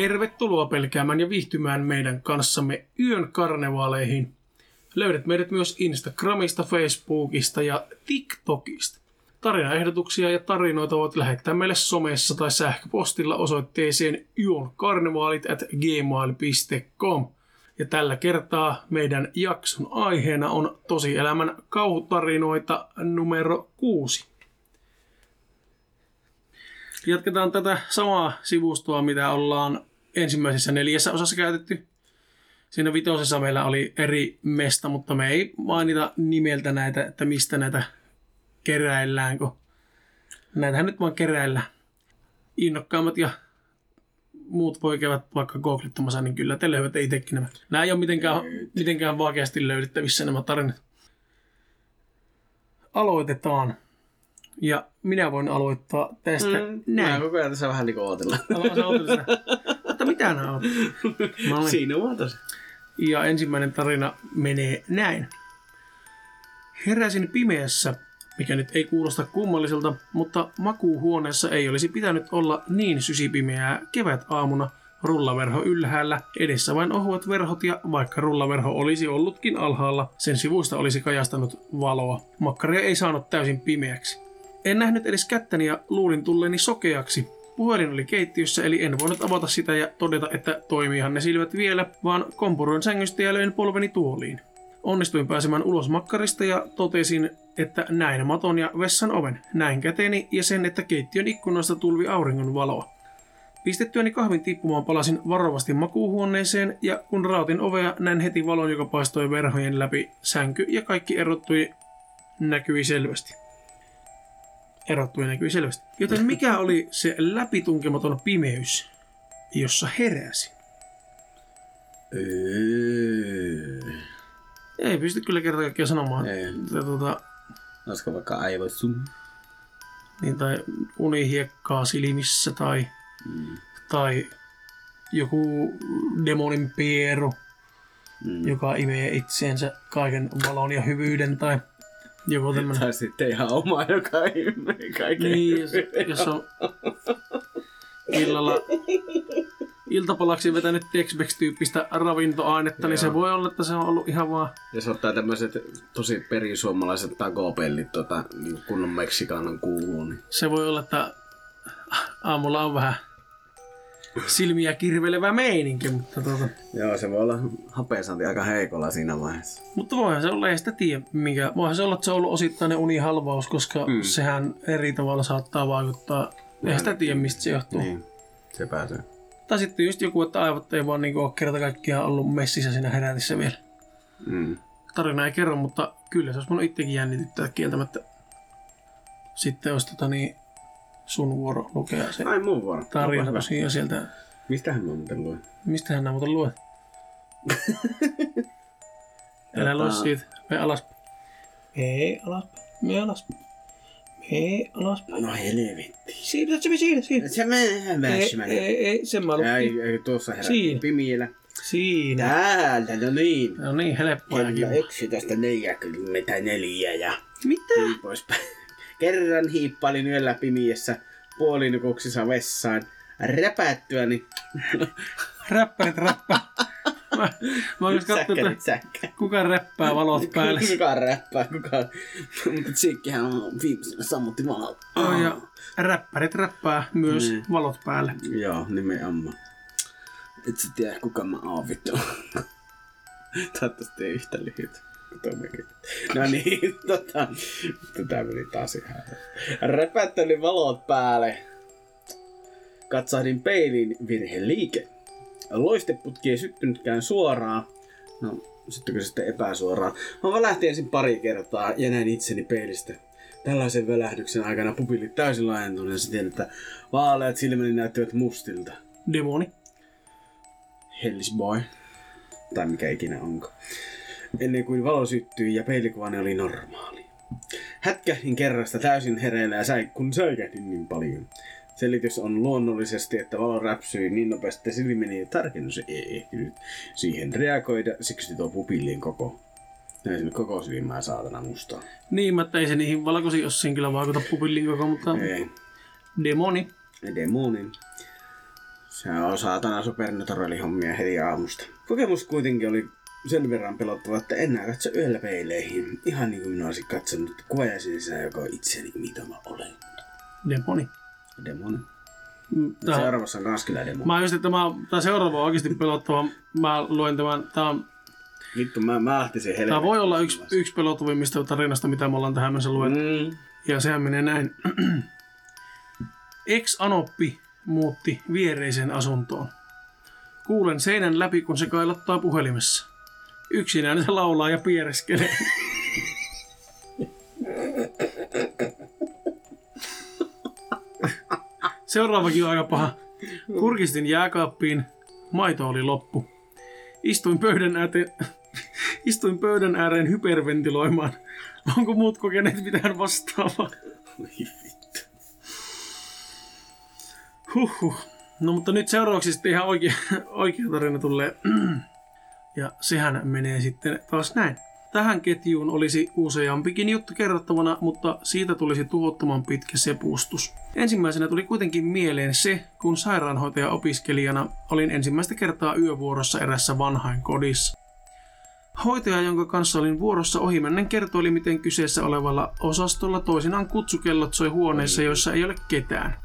Tervetuloa pelkäämään ja viihtymään meidän kanssamme yön karnevaaleihin. Löydät meidät myös Instagramista, Facebookista ja TikTokista. Tarinaehdotuksia ja tarinoita voit lähettää meille somessa tai sähköpostilla osoitteeseen yonkarnevaalit at gmail.com. Ja tällä kertaa meidän jakson aiheena on tosielämän kauhutarinoita numero 6. Jatketaan tätä samaa sivustoa, mitä ollaan ensimmäisessä neljässä osassa käytetty. Siinä vitosessa meillä oli eri mesta, mutta me ei mainita nimeltä näitä, että mistä näitä keräillään, kun näitähän nyt vaan keräillään. Innokkaammat ja muut voi käydä vaikka googlittamassa, niin kyllä te löydätte itsekin nämä. Nämä ei ole mitenkään, mitenkään vaikeasti löydettävissä nämä tarinat. Aloitetaan. Ja minä voin aloittaa tästä mm, näin. Mä koko ajan tässä vähän. Aloitan sä ootella. Mutta mitä nämä on? Mä olen- Siinä vaan tosi. Ja ensimmäinen tarina menee näin. Heräsin pimeässä, mikä nyt ei kuulosta kummalliselta, mutta makuuhuoneessa ei olisi pitänyt olla niin sysipimeää kevätaamuna, rullaverho ylhäällä, edessä vain ohuet verhot ja vaikka rullaverho olisi ollutkin alhaalla, sen sivuista olisi kajastanut valoa. Makkaria ei saanut täysin pimeäksi. En nähnyt edes kättäni ja luulin tulleeni sokeaksi. Puhelin oli keittiössä, eli en voinut avata sitä ja todeta, että toimiihan ne silmät vielä, vaan kompuroin sängystä ja löin polveni tuoliin. Onnistuin pääsemään ulos makkarista ja totesin, että näin maton ja vessan oven. Näin käteeni ja sen, että keittiön ikkunoista tulvi auringon valoa. Pistettyäni kahvin tippumaan palasin varovasti makuuhuoneeseen ja kun rautin ovea, näin heti valon, joka paistoi verhojen läpi. Sänky ja kaikki erottui näkyi selvästi. Erottui näkyi selvästi. Joten mikä oli se läpitunkematon pimeys, jossa heräsi? Öö. Ei pysty kyllä kerta kaikkiaan sanomaan. Ei. Tuota, Olisiko vaikka aivosum? niin, tai unihiekkaa silmissä tai, Mm. tai joku demonin pieru, Mm. joka imee itseensä kaiken valon ja hyvyyden tai joku tämmöinen. Tai sitten ihan oma, joka imee kaiken. Niin, jos, jos on illalla iltapalaksi vetänyt Tex-Mex-tyyppistä ravintoainetta, niin se Joo. voi olla, että se on ollut ihan vaan... Ja se ottaa tämmöiset tosi perisuomalaiset takopellit tota, niin kunnon Meksikanon kuuluu. Niin. Se voi olla, että aamulla on vähän silmiä kirvelevä meininki, mutta tuota, Joo, se voi olla hapeasaanti aika heikolla siinä vaiheessa. Mutta voihan se olla, ei sitä tiedä mikä. Voihan se olla, että se on ollut osittainen unihalvaus, koska mm. Sehän eri tavalla saattaa vaikuttaa. Ei sitä tiedä, mistä se johtuu. Niin. Niin, se pääsee. Tai sitten just joku, että aivot ei vaan niinku ole kerta kaikkiaan ollut messissä siinä herätissä vielä. Mm. Tarina ei kerro, mutta kyllä se olisi mun itsekin jännityttää kieltämättä. Sitten olisi tota niin, sun vuoro lukea se Ai mun vuoro. tarina Onpa hyvä. tosiaan sieltä. Mistähän mä muuten luin? Mistähän nämä muuten luet? Älä lue Tota- siitä. Me alas. Me alaspäin. Me alaspäin. Me alaspäin. No helvetti. Siinä, se siinä, siinä. Se menee Ei, ei, ei, sen mä Ei, lukkin. ei, tuossa Siinä. herättiin pimiellä. Siinä. Täältä, no niin. No niin, helppoa ja Kello kiva. 11.44 ja Mitä? niin poispäin. Kerran hiippailin yöllä pimiessä puolinukuksissa vessaan. Räpättyäni. Räppärit räppää. Mä, mä oon että säkkä. kuka räppää valot päälle. Kuka räppää, kuka... Mutta Tsikkihän on viimeisenä sammutti valot. Oh, ja räppärit räppää myös Niin. valot päälle. Joo, nimenomaan. Et sä tiedä, kuka mä oon vittu. Toivottavasti ei yhtä lyhyt. Kuin tuo mekin. No niin, tota. Tätä meni taas ihan. Räpätteli valot päälle. Katsahdin peiliin virheliike. Loisteputki ei syttynytkään suoraan. No, syttykö se sitten epäsuoraan? Mä vaan lähtin ensin pari kertaa ja näin itseni peilistä. Tällaisen välähdyksen aikana pupillit täysin laajentuneen siten, että vaaleat silmäni näyttivät mustilta. Demoni. Hellish boy. Tai mikä ikinä onko. Ennen kuin valo syttyi ja peilikuvani oli normaali. Hätkähdin kerrasta täysin hereillä ja säi, kun säikähdin niin paljon. Selitys on luonnollisesti, että valo räpsyi niin nopeasti, että silmieni tarkennus ei ehtinyt siihen reagoida, siksi tuo pupillin koko. Näin sinne koko silmää saatana mustaa. Niin, mutta ei se niihin valkoisiin ossiin kyllä vaikuta pupillin koko, mutta Ei. demoni. Demonin. Se on saatana supernaturali-hommia heti aamusta. Kokemus kuitenkin oli sen verran pelottava, että en enää katso yöllä peileihin. Ihan niin kuin minä olisin katsonut kuvajasin sisään, joka on itseni mitä mä olen. Demoni. Demoni. Mm, Tää, Seuraavassa on kans kyllä demoni. mä just, että mä, tää seuraava on oikeasti pelottava. Mä luen tämän. Tää, on, Vittu, mä, mä lähtisin helvettiin. tää voi olla yksi, yksi pelottavimmista tarinasta, mitä me ollaan tähän mennessä luettu. Mm. Ja sehän menee näin. Ex-anoppi muutti viereiseen asuntoon. Kuulen seinän läpi, kun se kailottaa puhelimessa. Yksinään se laulaa ja piereskelee. Seuraavakin on aika paha. Kurkistin jääkaappiin. Maito oli loppu. Istuin pöydän ääreen, istuin pöydän ääreen hyperventiloimaan. Onko muut kokeneet mitään vastaavaa? Huhhuh. No mutta nyt seuraavaksi sitten ihan oikea, oikea tarina tulee. Ja sehän menee sitten taas näin. Tähän ketjuun olisi useampikin juttu kerrottavana, mutta siitä tulisi tuhottoman pitkä sepustus. Ensimmäisenä tuli kuitenkin mieleen se, kun sairaanhoitaja-opiskelijana olin ensimmäistä kertaa yövuorossa erässä vanhain kodissa. Hoitaja, jonka kanssa olin vuorossa ohimennen, kertoi, miten kyseessä olevalla osastolla toisinaan kutsukellot soi huoneissa, joissa ei ole ketään.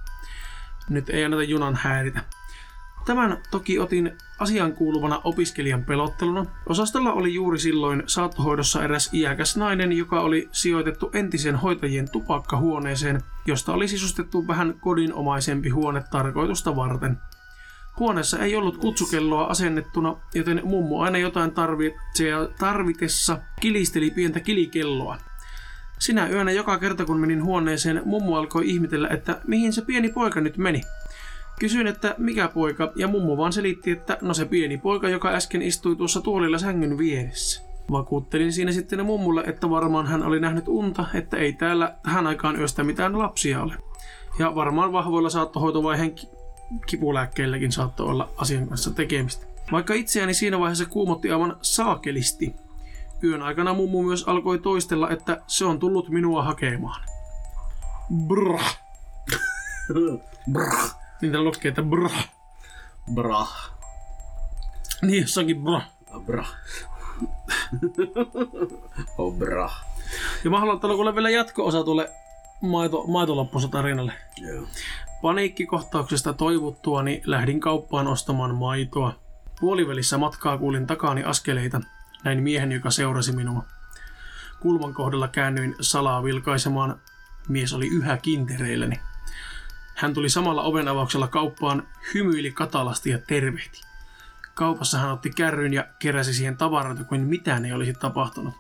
Nyt ei anneta junan häiritä. Tämän toki otin asian kuuluvana opiskelijan pelotteluna. Osastolla oli juuri silloin saattohoidossa eräs iäkäs nainen, joka oli sijoitettu entisen hoitajien tupakkahuoneeseen, josta oli sisustettu vähän kodinomaisempi huone tarkoitusta varten. Huoneessa ei ollut kutsukelloa asennettuna, joten mummo aina jotain tarvitessa kilisteli pientä kilikelloa. Sinä yönä joka kerta kun menin huoneeseen, mummo alkoi ihmetellä, että mihin se pieni poika nyt meni. Kysyin, että mikä poika, ja mummo vaan selitti, että no se pieni poika, joka äsken istui tuossa tuolilla sängyn vieressä. Vakuuttelin siinä sitten mummulle, että varmaan hän oli nähnyt unta, että ei täällä tähän aikaan yöstä mitään lapsia ole. Ja varmaan vahvoilla saattohoitovaiheen ki- kipulääkkeilläkin saattoi olla asian kanssa tekemistä. Vaikka itseäni siinä vaiheessa kuumotti aivan saakelisti. Yön aikana mummu myös alkoi toistella, että se on tullut minua hakemaan. Brr. Brah. Niitä lukee, että brr. Brah. Niin jossakin brr. Brah. oh brah. Ja mä haluan, kuule vielä jatko-osa tuolle maito, maitoloppusa tarinalle. Joo. Paniikkikohtauksesta toivuttuani lähdin kauppaan ostamaan maitoa. Puolivälissä matkaa kuulin takaani askeleita. Näin miehen, joka seurasi minua. Kulman kohdalla käännyin salaa vilkaisemaan. Mies oli yhä kintereilläni. Hän tuli samalla oven avauksella kauppaan, hymyili katalasti ja tervehti. Kaupassa hän otti kärryn ja keräsi siihen tavaroita kuin mitään ei olisi tapahtunut.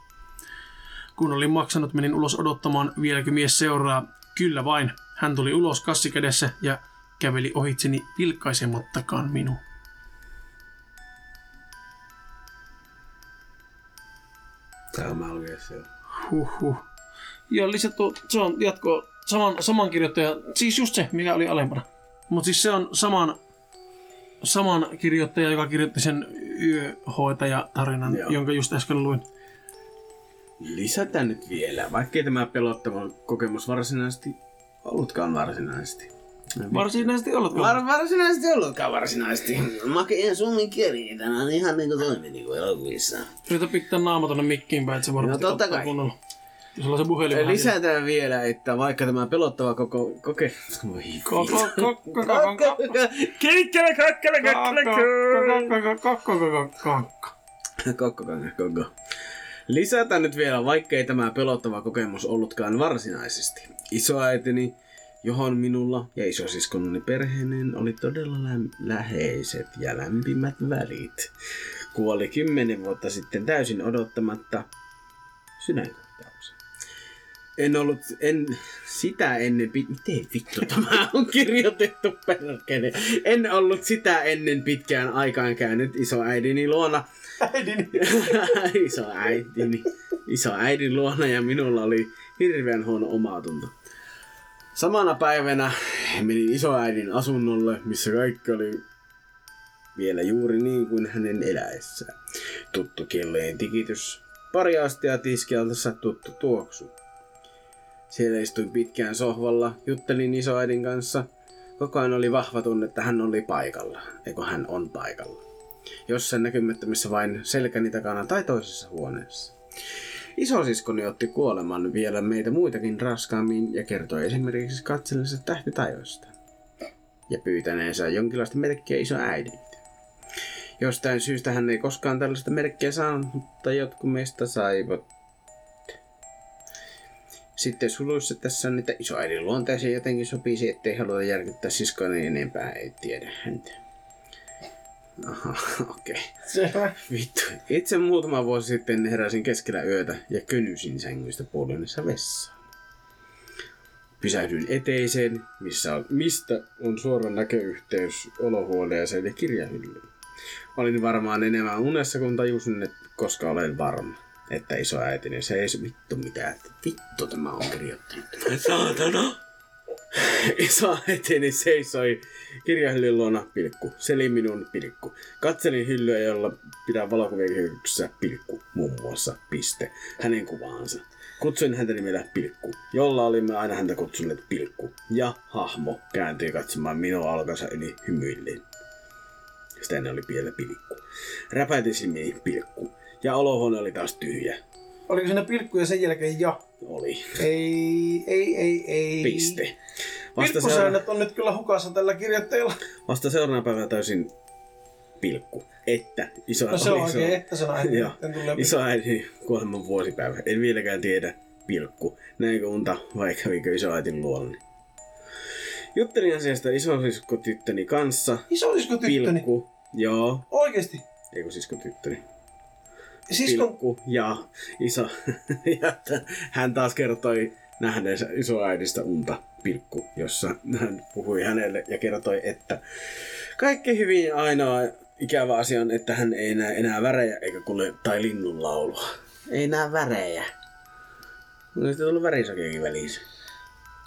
Kun olin maksanut, menin ulos odottamaan, vieläkö mies seuraa. Kyllä vain. Hän tuli ulos kassi kädessä ja käveli ohitseni vilkaisemattakaan minua. Tää on. Huhhuh. Ja lisätty, se on jatko saman, saman kirjoittaja, siis just se, mikä oli alempana. Mutta siis se on saman, saman kirjoittaja, joka kirjoitti sen yöhoitaja-tarinan, Joo. jonka just äsken luin. Lisätään nyt vielä, vaikkei tämä pelottava kokemus varsinaisesti ollutkaan varsinaisesti. Varsinaisesti oletko? Var, varsinaisesti ollutkaan varsinaisesti. Makeen suomen kieli, tämä on ihan niinku toimi niinku elokuvissa. Yritä pitää naama tonne mikkiin päin, että se varmasti No totta kai. kunnolla. Sulla on se puhelin Lisätään vielä, että vaikka tämä pelottava koko koke... Voi Ko- ko- ko- ko- ko- ko- Kiikkele, kakkele, kakkele, Kokkokangas, koko. Lisätään nyt vielä, vaikkei tämä pelottava kokemus ollutkaan varsinaisesti. Isoäitini, johon minulla ja isosiskonani perheinen oli todella lä- läheiset ja lämpimät välit. Kuoli kymmenen vuotta sitten täysin odottamatta sydänkohtauksen. En ollut, en sitä ennen, miten vittu tämä on kirjoitettu perkele. En ollut sitä ennen pitkään aikaan käynyt isoäidini luona. Äidini. isoäitini, isoäidin luona ja minulla oli hirveän huono omatunto. Samana päivänä menin isoäidin asunnolle, missä kaikki oli vielä juuri niin kuin hänen eläessään. Tuttu kellojen tikitys, pari astia tiskialtassa tuttu tuoksu. Siellä istuin pitkään sohvalla, juttelin isoäidin kanssa. Koko ajan oli vahva tunne, että hän oli paikalla, eikö hän on paikalla. Jossain näkymättömissä vain selkäni takana tai toisessa huoneessa. Isosiskoni otti kuoleman vielä meitä muitakin raskaammin ja kertoi esimerkiksi katsellisesta tähtitajoista. Ja pyytäneensä jonkinlaista merkkiä isoäidiltä. Jostain syystä hän ei koskaan tällaista merkkiä saanut, mutta jotkut meistä saivat. Sitten suluissa tässä on niitä isoäidin luonteeseen jotenkin sopisi, ettei haluta järkyttää siskoa niin enempää, ei tiedä häntä. Aha, okei. Okay. Vittu. Itse muutama vuosi sitten heräsin keskellä yötä ja könysin sängystä puolennessa vessaan. Pysähdyin eteiseen, missä on, mistä on suora näköyhteys olohuoneeseen ja kirjahyllyyn. Olin varmaan enemmän unessa, kun tajusin, että koska olen varma, että isoäitini se ei vittu mitään. että Vittu tämä on kirjoittanut. Saatana! Isoäitini seisoi kirjahyllyn luona pilkku. Seli minun pilkku. Katselin hyllyä, jolla pidän valokuvia kehityksessä pilkku. Muun muassa piste. Hänen kuvaansa. Kutsuin häntä nimellä Pilkku, jolla olimme aina häntä kutsuneet Pilkku. Ja hahmo kääntyi katsomaan minua alkansa yli hymyilleen. Sitä ennen oli vielä Pilkku. Räpäitin silmiin Pilkku. Ja olohuone oli taas tyhjä. Oliko siinä pilkku ja sen jälkeen ja? Oli. Ei, ei, ei, ei. Piste. Vasta, seura- Pilkkusäännöt on nyt kyllä hukassa tällä kirjoittajalla. vasta seuraavana päivänä täysin Pilkku. Että iso No se on oikein, että se on Isoäidin kuoleman vuosipäivä. En vieläkään tiedä, pilkku. Näinkö unta vai kävikö isoäitin luonne. Juttelin asiasta isosiskotyttöni kanssa. Isosisko tyttöni. Pilkku. Joo. Oikeesti. Eikö siskotyttöni? Siskon... Pilkku ja iso. ja hän taas kertoi nähneensä isoäidistä unta pilkku, jossa hän puhui hänelle ja kertoi, että kaikki hyvin ainoa ikävä asia on, että hän ei näe enää värejä eikä kuule tai linnun laulua. Ei näe värejä. No sitten tullut värisakeakin väliin.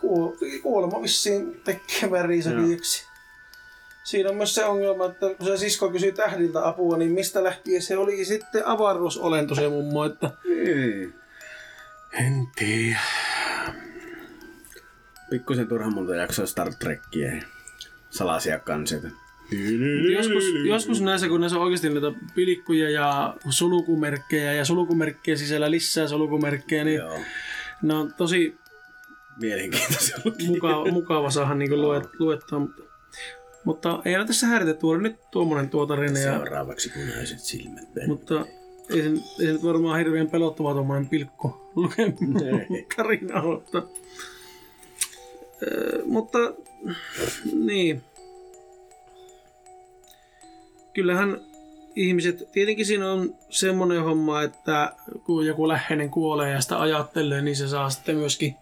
Kuo- Kuolema vissiin tekee värisäkiöksi. Siinä on myös se ongelma, että kun se sisko kysyi tähdiltä apua, niin mistä lähtien se oli sitten avaruusolento se mummo, että Mm. en tiedä. Pikkusen turha multa jaksoa Star Trekkiä ja salaisia kansioita. Joskus, joskus näissä, kun näissä on oikeasti näitä pilikkuja ja sulkumerkkejä ja sulkumerkkejä sisällä lisää sulkumerkkejä, niin Joo. ne on tosi Mielenkiintoisia mukava, mukava saada niin luet, luettua. Mutta, mutta ei ole tässä häiritä tuoda nyt tuommoinen tuo tarina. Ja, Seuraavaksi punaiset silmät. mutta ei se, ei se nyt varmaan hirveän pelottava tuommoinen Ei. tarina ole. Mutta, mutta niin. Kyllähän ihmiset, tietenkin siinä on semmoinen homma, että kun joku läheinen kuolee ja sitä ajattelee, niin se saa sitten myöskin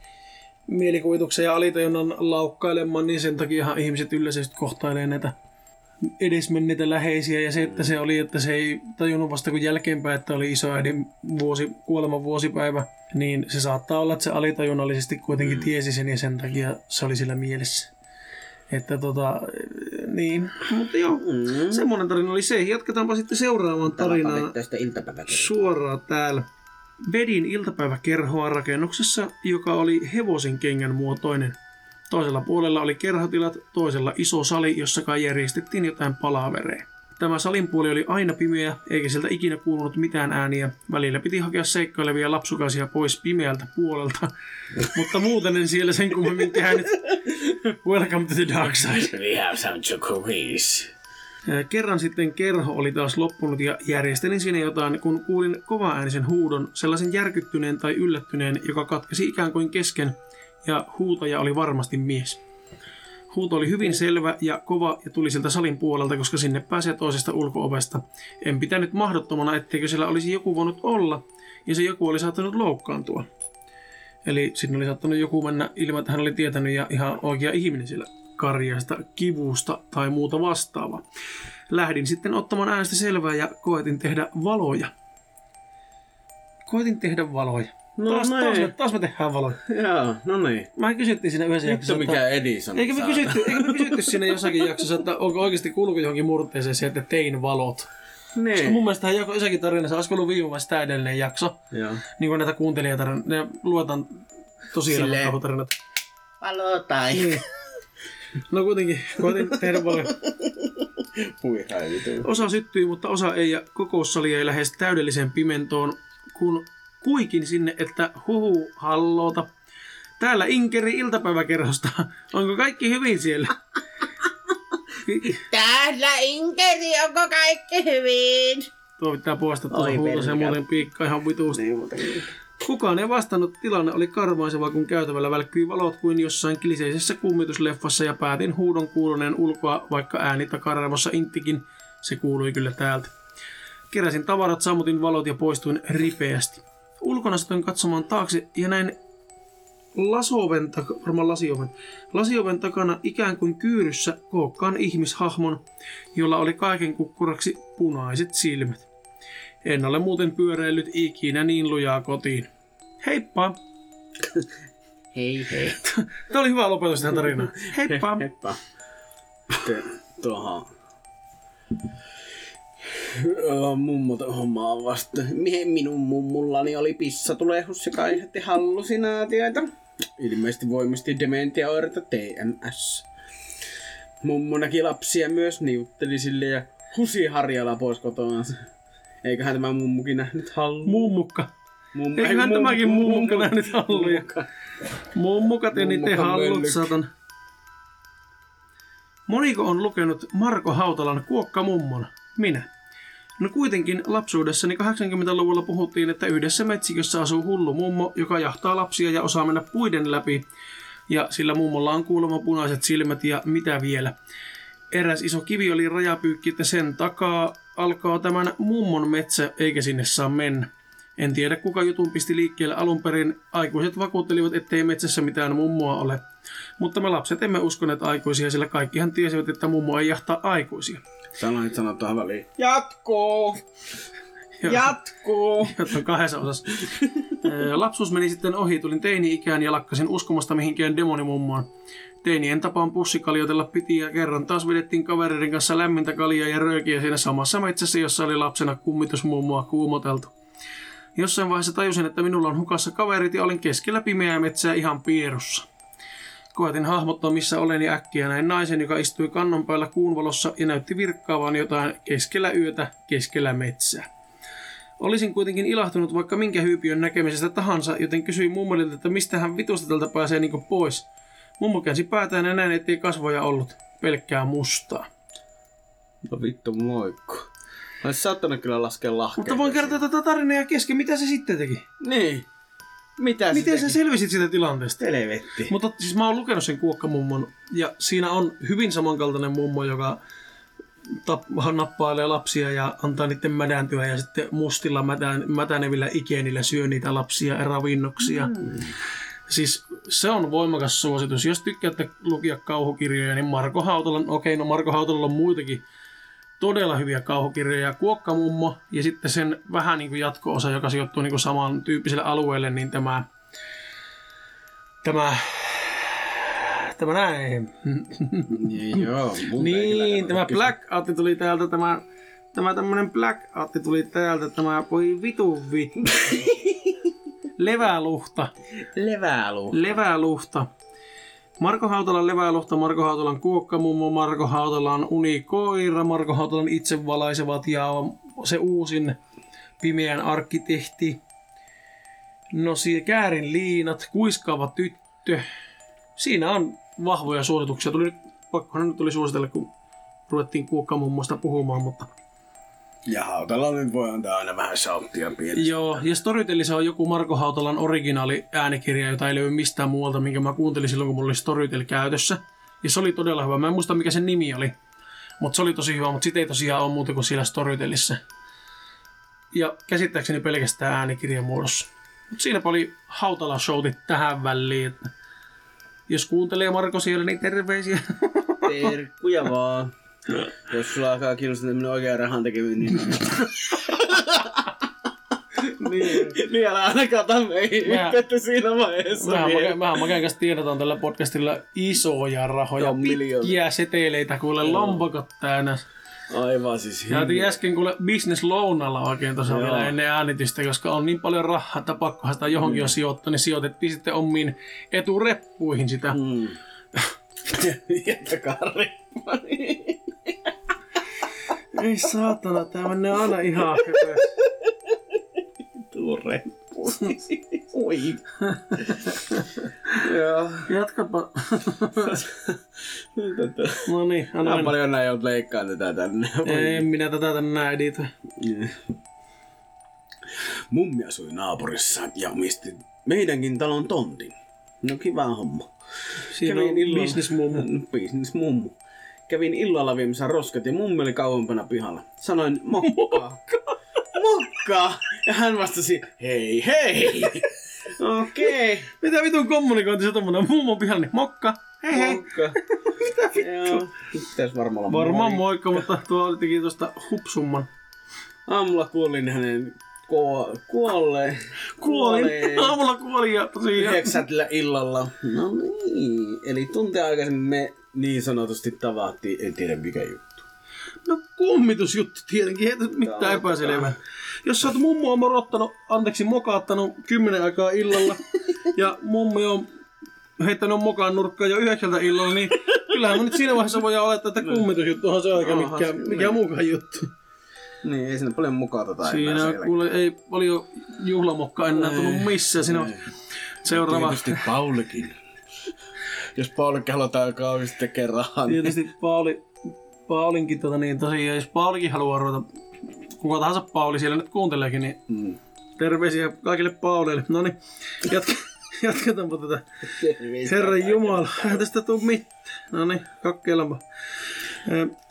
mielikuvituksen ja alitajunnan laukkailemaan, niin sen takia ihmiset yleisesti kohtailee näitä edesmenneitä läheisiä ja se, että se oli, että se ei tajunnut vasta kun jälkeenpäin, että oli isoäidin vuosi, kuoleman vuosipäivä, niin se saattaa olla, että se alitajunnallisesti kuitenkin mm. tiesi sen ja sen takia se oli sillä mielessä. Että tota, niin, mutta joo, Mm. semmoinen tarina oli se. Jatketaanpa sitten seuraavaan tarinaan suoraan täällä. Vedin iltapäiväkerhoa rakennuksessa, joka oli hevosen kengän muotoinen. Toisella puolella oli kerhotilat, toisella iso sali, jossa kai järjestettiin jotain palavereja. Tämä salin puoli oli aina pimeä, eikä sieltä ikinä kuulunut mitään ääniä. Välillä piti hakea seikkailevia lapsukaisia pois pimeältä puolelta, mutta muuten en siellä sen kummemmin käynyt. Welcome to the dark side. We have some chocolate. Kerran sitten kerho oli taas loppunut ja järjestelin siinä jotain, kun kuulin kovaäänisen huudon, sellaisen järkyttyneen tai yllättyneen, joka katkesi ikään kuin kesken, ja huutaja oli varmasti mies. Huuto oli hyvin selvä ja kova ja tuli sieltä salin puolelta, koska sinne pääsee toisesta ulkoovesta. En pitänyt mahdottomana, etteikö siellä olisi joku voinut olla, ja se joku oli saattanut loukkaantua. Eli sinne oli saattanut joku mennä ilman, että hän oli tietänyt ja ihan oikea ihminen siellä karjasta, kivusta tai muuta vastaavaa. Lähdin sitten ottamaan äänestä selvää ja koetin tehdä valoja. Koetin tehdä valoja. No taas, taas, me, niin. taas me tehdään valoja. Joo, no niin. Mä kysyttiin siinä yhdessä jaksossa, Vittu mikä Edison. Eikö me, kysytty, eikö me kysytty siinä jossakin jaksossa, että onko oikeasti kuuluuko johonkin murteeseen se, että tein valot? Koska Niin. mun mielestä joku jossakin tarinassa, olisiko ollut viime vuonna sitä edellinen jakso, Joo. niin kuin näitä kuuntelijatarinoita, ne luetaan tosi Silleen- elämäntarinat. Valo tai. Niin. No kuitenkin, koitin tehdä paljon. Osa syttyi, mutta osa ei, ja kokoussali ei lähes täydelliseen pimentoon, kun kuikin sinne, että huhu hallota. Täällä Inkeri iltapäiväkerhosta. Onko kaikki hyvin siellä? Täällä Inkeri, onko kaikki hyvin? Tuo pitää tuolla Oi, huuta, se muuten piikkaa ihan vituusti. Niin. Kukaan ei vastannut. Tilanne oli karmaiseva, kun käytävällä välkkyi valot kuin jossain kliseisessä kummitusleffassa ja päätin huudon kuuluneen ulkoa, vaikka ääni takaraivossa inttikin. Se kuului kyllä täältä. Keräsin tavarat, sammutin valot ja poistuin ripeästi. Ulkona satoin katsomaan taakse ja näin lasoven, varmaan lasioven, lasioven takana ikään kuin kyyryssä kookkaan ihmishahmon, jolla oli kaiken kukkuraksi punaiset silmät. En ole muuten pyöreillyt ikinä niin lujaa kotiin. Heippa! Hei hei. Tämä oli hyvä lopetus tähän tarinaan. Heippa! Heippa. Tuohon. Öö, Mummota hommaa vasta. Minun mummullani oli pissatulehus, joka aiheutti hallusinaatioita. Ilmeisesti voimisti dementiaoireita TMS. Mummo näki lapsia myös niutteli sille ja husi harjalla pois kotoansa. Eiköhän tämä mummukin nähnyt hallu. Mummukka. Mummu, Eiköhän ei, mummu- tämäkin mummukka mummu- nähnyt halluja. Mummukat ja niiden hallut, satan. Moniko on lukenut Marko Hautalan Kuokka mummon? Minä. No kuitenkin lapsuudessani 80-luvulla puhuttiin, että yhdessä metsikössä asuu hullu mummo, joka jahtaa lapsia ja osaa mennä puiden läpi. Ja sillä mummolla on kuulemma punaiset silmät ja mitä vielä. Eräs iso kivi oli rajapyykki, että sen takaa alkaa tämän mummon metsä, eikä sinne saa mennä. En tiedä kuka jutun pisti liikkeelle alun perin. Aikuiset vakuuttelivat, ettei metsässä mitään mummoa ole. Mutta me lapset emme uskoneet aikuisia, sillä kaikkihan tiesivät, että mummo ei jahtaa aikuisia. Sanoit sanoa tuohon väliin. Jatkuu! Ja- Jatkuu! Jotta kahdessa osassa. Lapsuus meni sitten ohi, tulin teini-ikään ja lakkasin uskomasta mihinkään demonimummoon. Teinien tapaan pussikaljotella piti ja kerran taas vedettiin kavereiden kanssa lämmintä kaljaa ja röökiä siinä samassa metsässä, jossa oli lapsena kummitusmummoa kuumoteltu. Jossain vaiheessa tajusin, että minulla on hukassa kaverit ja olin keskellä pimeää metsää ihan pierussa. Koetin hahmottaa, missä olen ja äkkiä näin naisen, joka istui kannon päällä kuun valossa ja näytti virkkaavan jotain keskellä yötä, keskellä metsää. Olisin kuitenkin ilahtunut vaikka minkä hyypiön näkemisestä tahansa, joten kysyin mummolilta, että mistä hän vitusta tältä pääsee niinku pois. Mummo käänsi päätään ja näin, ettei kasvoja ollut. Pelkkää mustaa. No vittu moikku. Olisi saattanut kyllä laskea lahkeita. Mutta voin kertoa tätä tarinaa kesken, mitä se sitten teki. Niin. Mitä Miten se sä selvisit siitä tilanteesta? Helvetti. Mutta siis mä oon lukenut sen kuokkamummon, ja siinä on hyvin samankaltainen mummo, joka tap- nappailee lapsia ja antaa niiden mädäntyä ja sitten mustilla mätän, mätänevillä ikenillä syö niitä lapsia ja ravinnoksia. Mm. Siis se on voimakas suositus. Jos tykkäätte lukia kauhukirjoja, niin Marko Hautalan, okei, no Marko Hautalalla on muitakin todella hyviä kauhukirjoja. Kuokkamummo ja sitten sen vähän niin kuin jatko-osa, joka sijoittuu niin kuin saman tyyppiselle alueelle, niin tämä, tämä, tämä näin. Niin, joo. Niin, tämä kysyä. Blackout tuli täältä, tämä, tämä tämmönen Blackout tuli täältä, tämä voi vitu vittu. Leväluhta. Leväluu. Leväluhta. Marko Hautalan leväluhta, Marko Hautalan kuokkamummo, Marko Hautalan unikoira, Marko Hautalan itse valaisevat ja se uusin pimeän arkkitehti. No siinä käärin liinat, kuiskaava tyttö. Siinä on vahvoja suosituksia. Tuli nyt, pakkohan nyt tuli suositella, kun ruvettiin kuokkamummosta puhumaan, mutta Ja Hautala nyt voi antaa aina vähän shouttia pieni. Joo, ja Storytelissä on joku Marko Hautalan originaali äänikirja, jota ei löydy mistään muualta, minkä mä kuuntelin silloin, kun mulla oli Storytel käytössä. Ja se oli todella hyvä. Mä en muista, mikä sen nimi oli. Mutta se oli tosi hyvä, mutta sitä ei tosiaan ole muuta kuin siellä Storytelissä. Ja käsittääkseni pelkästään äänikirjan muodossa. Mutta siinäpä oli Hautala-showtit tähän väliin. Että jos kuuntelee Marko siellä, niin terveisiä. Terkkuja vaan. Jos sulla alkaa kiinnostaa tämmönen oikea rahan tekeminen, niin... niin. niin älä ainakaan ota meihin Mä- siinä vaiheessa Mehän, vielä. make, mehän Maken kanssa tiedetään tällä podcastilla isoja rahoja, pitkiä seteleitä, kuule lompakot täynnä. Aivan siis Käytiin äsken kuule business lounalla oikein tuossa Joo. vielä ennen äänitystä, koska on niin paljon rahaa, että pakkohan sitä johonkin on sijoittaa, niin sijoitettiin sitten omiin etureppuihin sitä. Mm. Jättäkää rippani. Ei saatana, tää menee aina ihan reppu. Oi. Joo. Jatkapa. No niin, anna mennä. paljon näin joudut leikkaa tätä tänne. En minä tätä tänne editä. Mummi asui naapurissa ja omisti meidänkin talon tontin. No kiva homma. Siinä on bisnesmummo. Business mummu. Kävin illalla viemässä roskat ja mummi oli kauempana pihalla. Sanoin mokkaa. Mokkaa! Ja hän vastasi, hei hei! Okei. Okay. Mitä vitun kommunikointi se tommonen mummon pihalla, niin mokka. Hei hei. Mokka. Mitä vittu? Pitäis varmaan olla Varmaan moi. moikka, mutta tuo teki tosta hupsumman. Aamulla kuulin hänen kuolleen. Kuolin. Aamulla kuoli ja tosiaan. Yhdeksällä illalla. No niin. Eli tuntia aikaisemmin me niin sanotusti tavattiin. En tiedä mikä juttu. No kummitusjuttu tietenkin, ei mitään epäselvää. Jos sä oot mummoa morottanut, anteeksi mokaattanut kymmenen aikaa illalla ja mummi on heittänyt mokaan nurkkaan jo yhdeksältä illalla, niin kyllähän me nyt siinä vaiheessa voidaan olettaa, että kummitusjuttuhan se on Onhan mikä, mikä niin. muukaan juttu. Niin, ei siinä paljon mukaan tota Siinä kuule, ei paljon juhlamokkaa enää tullut missään. Siinä on Ei. seuraava. Tietysti Paulikin. Jos Paulikin halutaan kauheasti tekee rahaa, niin Tietysti Pauli, Paulinkin tota niin tosiaan, jos Paulikin haluaa ruveta, kuka tahansa Pauli siellä nyt kuunteleekin, niin mm. terveisiä kaikille Pauleille. No niin, jatka, jatketaanpa tätä. Herran Jumala, tästä tuu mitään. No niin, kokkeillaanpa.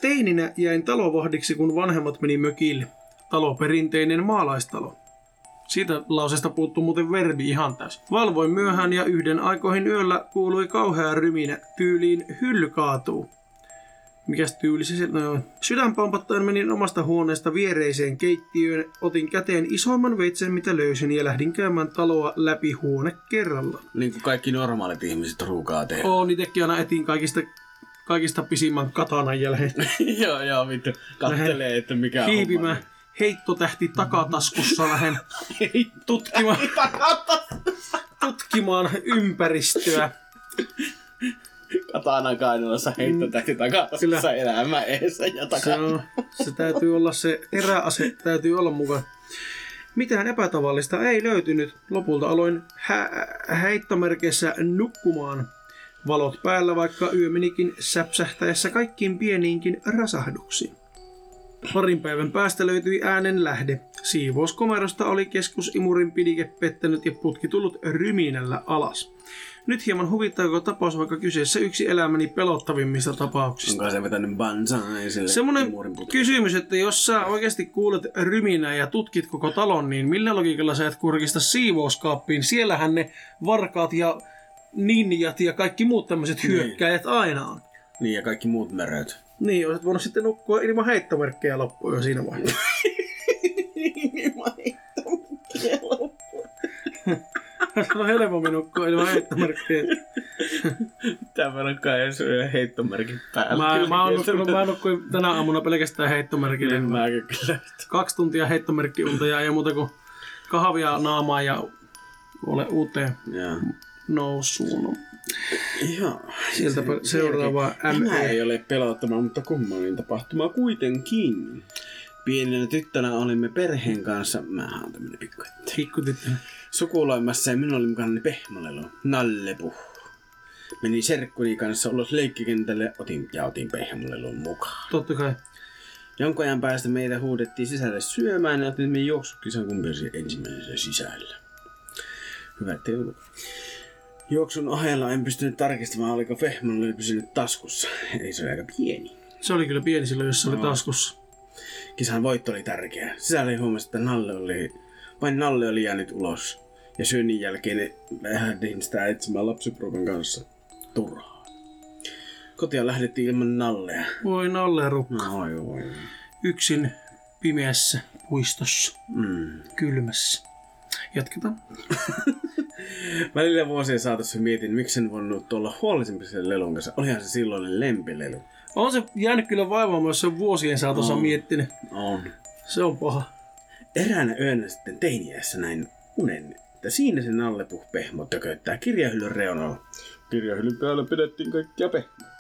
Teininä jäin talovahdiksi, kun vanhemmat meni mökille. Talo perinteinen maalaistalo. Siitä lauseesta puuttuu muuten verbi ihan täysin. Valvoin myöhään ja yhden aikoihin yöllä kuului kauhea ryminä tyyliin hylly kaatuu. Mikäs tyyli se no, Sydänpampattaen menin omasta huoneesta viereiseen keittiöön, otin käteen isoimman veitsen mitä löysin ja lähdin käymään taloa läpi huone kerrallaan. niin kuin kaikki normaalit ihmiset ruukaa tehdä. Oon itekin aina etin kaikista, kaikista pisimmän katanan jälkeen joo, joo, vittu. Kattelee, että mikä on hiipimään. Heittotähti takataskussa lähden tutkimaan, tutkimaan ympäristöä. Katana kainalossa heittotähti Kyllä. elämä eessä ja Se, takana. on, se täytyy olla se teräase, täytyy olla mukaan. Mitään epätavallista ei löytynyt. Lopulta aloin hä- heittomerkeissä nukkumaan. Valot päällä, vaikka yö menikin säpsähtäessä kaikkiin pieniinkin rasahduksiin. Parin päivän päästä löytyi äänen lähde. Siivouskomerosta oli keskusimurin pidike pettänyt ja putki tullut ryminällä alas. Nyt hieman huvittaako tapaus, vaikka kyseessä yksi elämäni pelottavimmista tapauksista. Onko se vetänyt bansai sille Semmoinen kysymys, että jos sä oikeasti kuulet ryminää ja tutkit koko talon, niin millä logiikalla sä et kurkista siivouskaappiin? Siellähän ne varkaat ja ninjat ja kaikki muut tämmöiset Niin. hyökkäjät aina on. Niin, ja kaikki muut möröt. Niin, olisit voinut sitten nukkua ilman heittomerkkejä loppuun jo siinä vaiheessa. Se on helpommin nukkua ilman heittomerkkejä. Tää verran kai syö heittomerkin päällä. Mä, Kyllä mä, oon nukkunut, mä nukkuin tänä aamuna pelkästään heittomerkillä. En mäkin kyllä. Kaksi tuntia heittomerkkiunta ja ei muuta kuin kahvia naamaa ja ole uuteen Joo. Nousuun. Joo. Sieltäpä Se- seuraava Tämä ME. ei ole pelottava, mutta kummallinen tapahtuma kuitenkin. Pienenä tyttönä olimme perheen kanssa, mä oon tämmönen pikku että Pikkutyttö. Sukuloimassa ja minulla oli mukana pehmolelu, nallepu. Menin serkkuni kanssa ulos leikkikentälle otin, ja otin pehmolelun mukaan. Totta kai. Jonkun ajan päästä meitä huudettiin sisälle syömään ja otimme juoksukisan kun pysyä ensimmäisenä sisällä. Hyvä teulu. Juoksun ohella en pystynyt tarkistamaan, oliko pehmolelu pysynyt taskussa. Ei se oli aika pieni. Se oli kyllä pieni silloin, jos se oli No. taskussa. Kisan voitto oli tärkeä. Sisällä huomasi, että Nalle oli, vain Nalle oli jäänyt ulos. Ja syönnin jälkeen lähdin sitä etsimään lapsiporukan kanssa turhaa. Kotia lähdettiin ilman Nallea. Voi Nalle rukka. No, oi, oi. Yksin pimeässä puistossa. Mm. Kylmässä. Jatketaan. Välillä vuosien saatossa mietin, miksi en voinut olla huolellisempi sen lelun kanssa. Olihan se silloin lempilelu. On se jäänyt kyllä vaivaamaan, jos se on vuosien saatossa On. miettinyt. On. Se on paha. Eräänä yönä sitten teiniässä näin unen että siinä se nallepuh pehmo tököttää kirjahyllyn reunalla. Kirjahyllyn päällä pidettiin kaikkia pehmoja.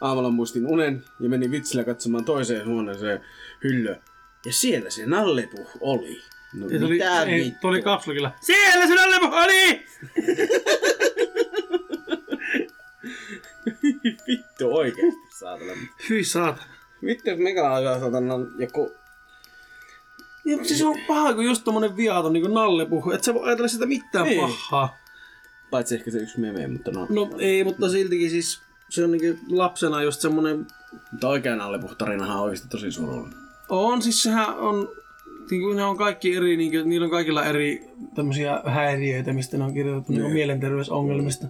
Aamulla muistin unen ja menin vitsillä katsomaan toiseen huoneeseen hyllyä. Ja siellä se nallepuh oli. No Ja tuli, mitä ei, tuli kapsulkilla. Siellä se Nallepuh oli! Vittu oikeesti saatana. Hyi saatana. Vittu jos meillä alkaa saatana joku... Ja, mutta siis on paha, kun just tommonen viaton niin Nallepuh. Et sä voi ajatella sitä mitään Niin. pahaa. Paitsi ehkä se yksi meme, mutta no... No ei, mutta siltikin siis se on niinku lapsena just semmonen... Mutta oikea nallepuh-tarinahan on oikeesti tosi surullinen. On siis sehän on... Niinku ne on kaikki eri, niinku, niillä on kaikilla eri tämmösiä häiriöitä, mistä ne on kirjoitettu niinku mielenterveysongelmista.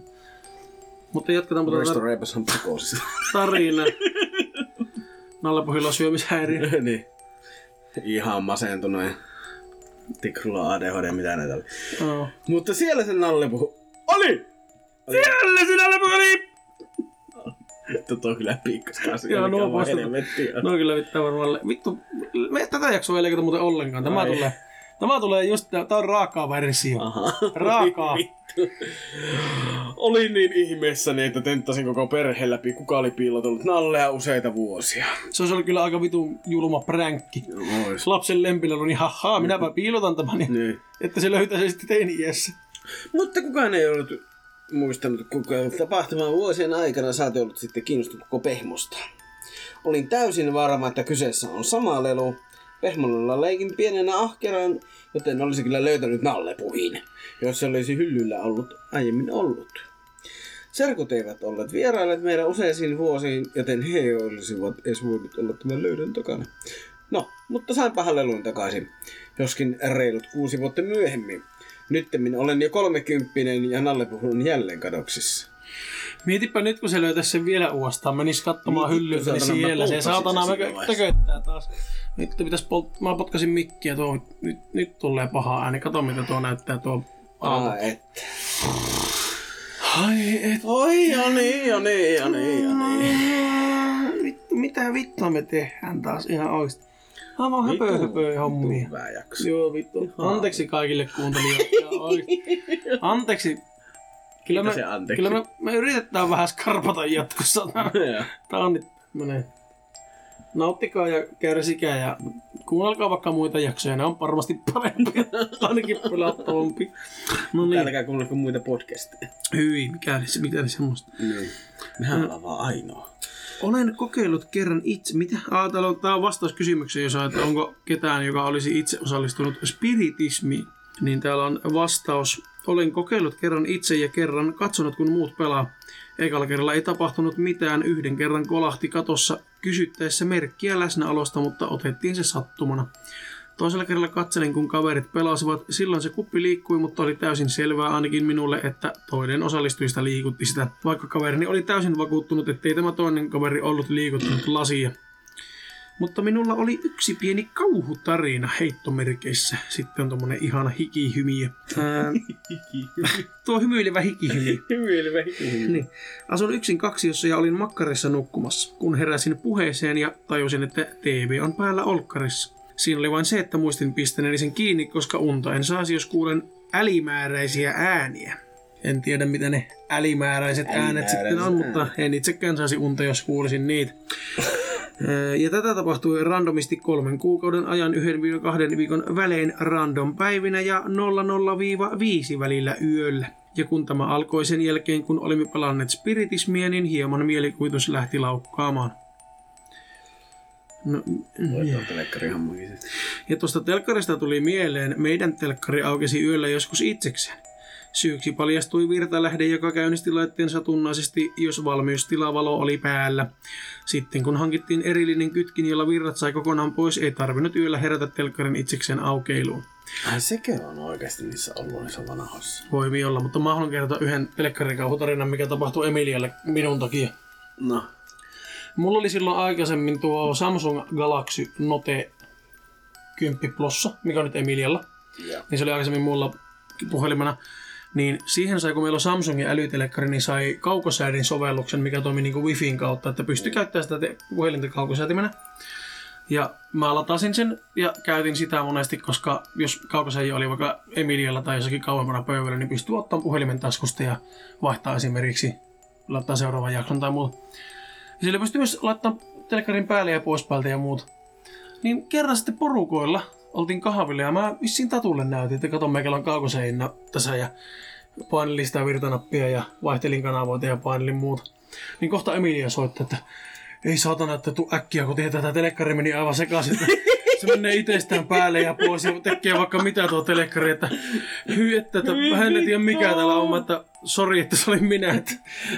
Mutta jatketaan Risto Reipas on psykoosissa. tarinaa. Nallepuhilla on syömishäiriö. niin. Ihan masentunut ja tikrulla ADHD mitä näitä oli. Joo. Mutta siellä se nallepuh oli! Siellä se Nallepuh oli! Toto kyllä piikkas kanssa. Joo, nuo vaan helvettiä. No kyllä vittu varmaan. Vittu, me tätä jaksoa ei leikata muuten ollenkaan. Tämä Ai. tulee, tämä tulee just, tää on raakaa versio. Aha. Raakaa. Vittu. Olin niin ihmeessäni, että tenttasin koko perheen läpi, kuka oli piilotellut nallea useita vuosia. Se olisi ollut kyllä aika vitun julma pränkki. Ois. Lapsen lempillä oli niin hahaa, minäpä piilotan tämän, niin, Niin. että se löytäisi sitten teini-iässä. Mutta kukaan ei ollut muistanut koko tapahtuman vuosien aikana oot ollut sitten kiinnostunut koko pehmosta. Olin täysin varma, että kyseessä on sama lelu. Pehmolla leikin pienenä ahkeraan, joten olisi kyllä löytänyt nallepuhin, jos se olisi hyllyllä ollut aiemmin ollut. Serkut eivät olleet vierailleet meidän useisiin vuosiin, joten he olisivat edes voinut olla tämän löydön takana. No, mutta sain pahan lelun takaisin, joskin reilut kuusi vuotta myöhemmin. Nyttemmin olen jo kolmekymppinen ja nallepuhu on jälleen kadoksissa. Mietipä nyt, kun se löytäisi sen vielä uudestaan, menis katsomaan Niin, hyllyltä, niin siellä se saatana tököttää taas. Nyt pitäis polt... Mä potkasin mikkiä tuo, nyt, nyt tulee paha ääni, kato mitä tuo näyttää tuo auto. Ai et. Ai et. Oi, ja niin, ja niin, ja niin, ja niin. Vittu, mitä vittua me tehdään taas ihan oikeesti. Aivan höpö höpö hommia. Hyvä jakso. Joo vittu. Anteeksi kaikille kuuntelijoille. Anteeksi. Kyllä me, anteeksi? kyllä me, me yritetään vähän skarpata jatkossa. Tää on nyt tämmönen. Nauttikaa ja kärsikää ja kuunnelkaa vaikka muita jaksoja. Ne on varmasti parempia. Ainakin pelattavampi. No niin. Älkää kuunnelko muita podcasteja. Hyi, mikä se, mikä oli semmoista. Niin. Mehän ollaan vaan ainoa. Olen kokeillut kerran itse. Mitä? Ah, täällä on, tää on vastaus kysymykseen, jos että onko ketään, joka olisi itse osallistunut spiritismiin. Niin täällä on vastaus. Olen kokeillut kerran itse ja kerran katsonut, kun muut pelaa. Ekalla kerralla ei tapahtunut mitään. Yhden kerran kolahti katossa kysyttäessä merkkiä läsnäolosta, mutta otettiin se sattumana. Toisella kerralla katselin, kun kaverit pelasivat. Silloin se kuppi liikkui, mutta oli täysin selvää ainakin minulle, että toinen osallistujista liikutti sitä. Vaikka kaverini oli täysin vakuuttunut, ettei tämä toinen kaveri ollut liikuttanut lasia. Mutta minulla oli yksi pieni kauhutarina heittomerkeissä. Sitten on tommonen ihana hikihymiö. Ää, tuo hymyilevä hikihymiö. Hymyilevä Niin. Asun yksin kaksiossa ja olin makkarissa nukkumassa, kun heräsin puheeseen ja tajusin, että TV on päällä olkkarissa. Siinä oli vain se, että muistin pistäneeni sen kiinni, koska unta en saisi, jos kuulen älimääräisiä ääniä. En tiedä, mitä ne älimääräiset äänet sitten on, mutta en itsekään saisi unta, jos kuulisin niitä. Ja tätä tapahtui randomisti kolmen kuukauden ajan yhden viikon kahden viikon välein random päivinä ja 00-5 välillä yöllä. Ja kun tämä alkoi sen jälkeen, kun olimme pelanneet spiritismia, niin hieman mielikuvitus lähti laukkaamaan. No, Voit telkkari hammakin. ja tuosta telkkarista tuli mieleen, meidän telkkari aukesi yöllä joskus itsekseen. Syyksi paljastui virtalähde, joka käynnisti laitteen satunnaisesti, jos valmiustilavalo oli päällä. Sitten kun hankittiin erillinen kytkin, jolla virrat sai kokonaan pois, ei tarvinnut yöllä herätä telkkarin itsekseen aukeiluun. Ai sekö on oikeasti niissä ollut niissä vanhoissa? Voi olla, mutta mä haluan kertoa yhden telkkarikauhutarinan, mikä tapahtui Emilialle minun takia. No. Mulla oli silloin aikaisemmin tuo Samsung Galaxy Note 10 Plussa, mikä on nyt Emilialla. Joo. Niin se oli aikaisemmin mulla puhelimena. Niin siihen sai, kun meillä on Samsungin älytelekkari, niin sai kaukosäädin sovelluksen, mikä toimi niin wifiin kautta, että pystyi käyttämään sitä te- puhelinta kaukosäätimenä. Ja mä latasin sen ja käytin sitä monesti, koska jos kaukosen oli vaikka Emilialla tai jossakin kauempana pöydällä, niin pystyy ottamaan puhelimen taskusta ja vaihtaa esimerkiksi laittaa seuraavan jakson tai muuta. Ja sillä pystyy myös laittamaan telkkarin päälle ja pois päältä ja muuta. Niin kerran sitten porukoilla oltiin kahvilla ja mä vissiin Tatulle näytin, että kato meikälä on kaukoseinä tässä ja painelin listaa virtanappia ja vaihtelin kanavoita ja painelin muuta. Niin kohta Emilia soitti, että ei saatana, että tuu äkkiä, kun tietää, että telekkari meni aivan sekaisin. Se menee itsestään päälle ja pois ja tekee vaikka mitä tuo telekkari, että hyi, että, että hän ei tiedä mikä täällä on, että sori, että se oli minä. Että.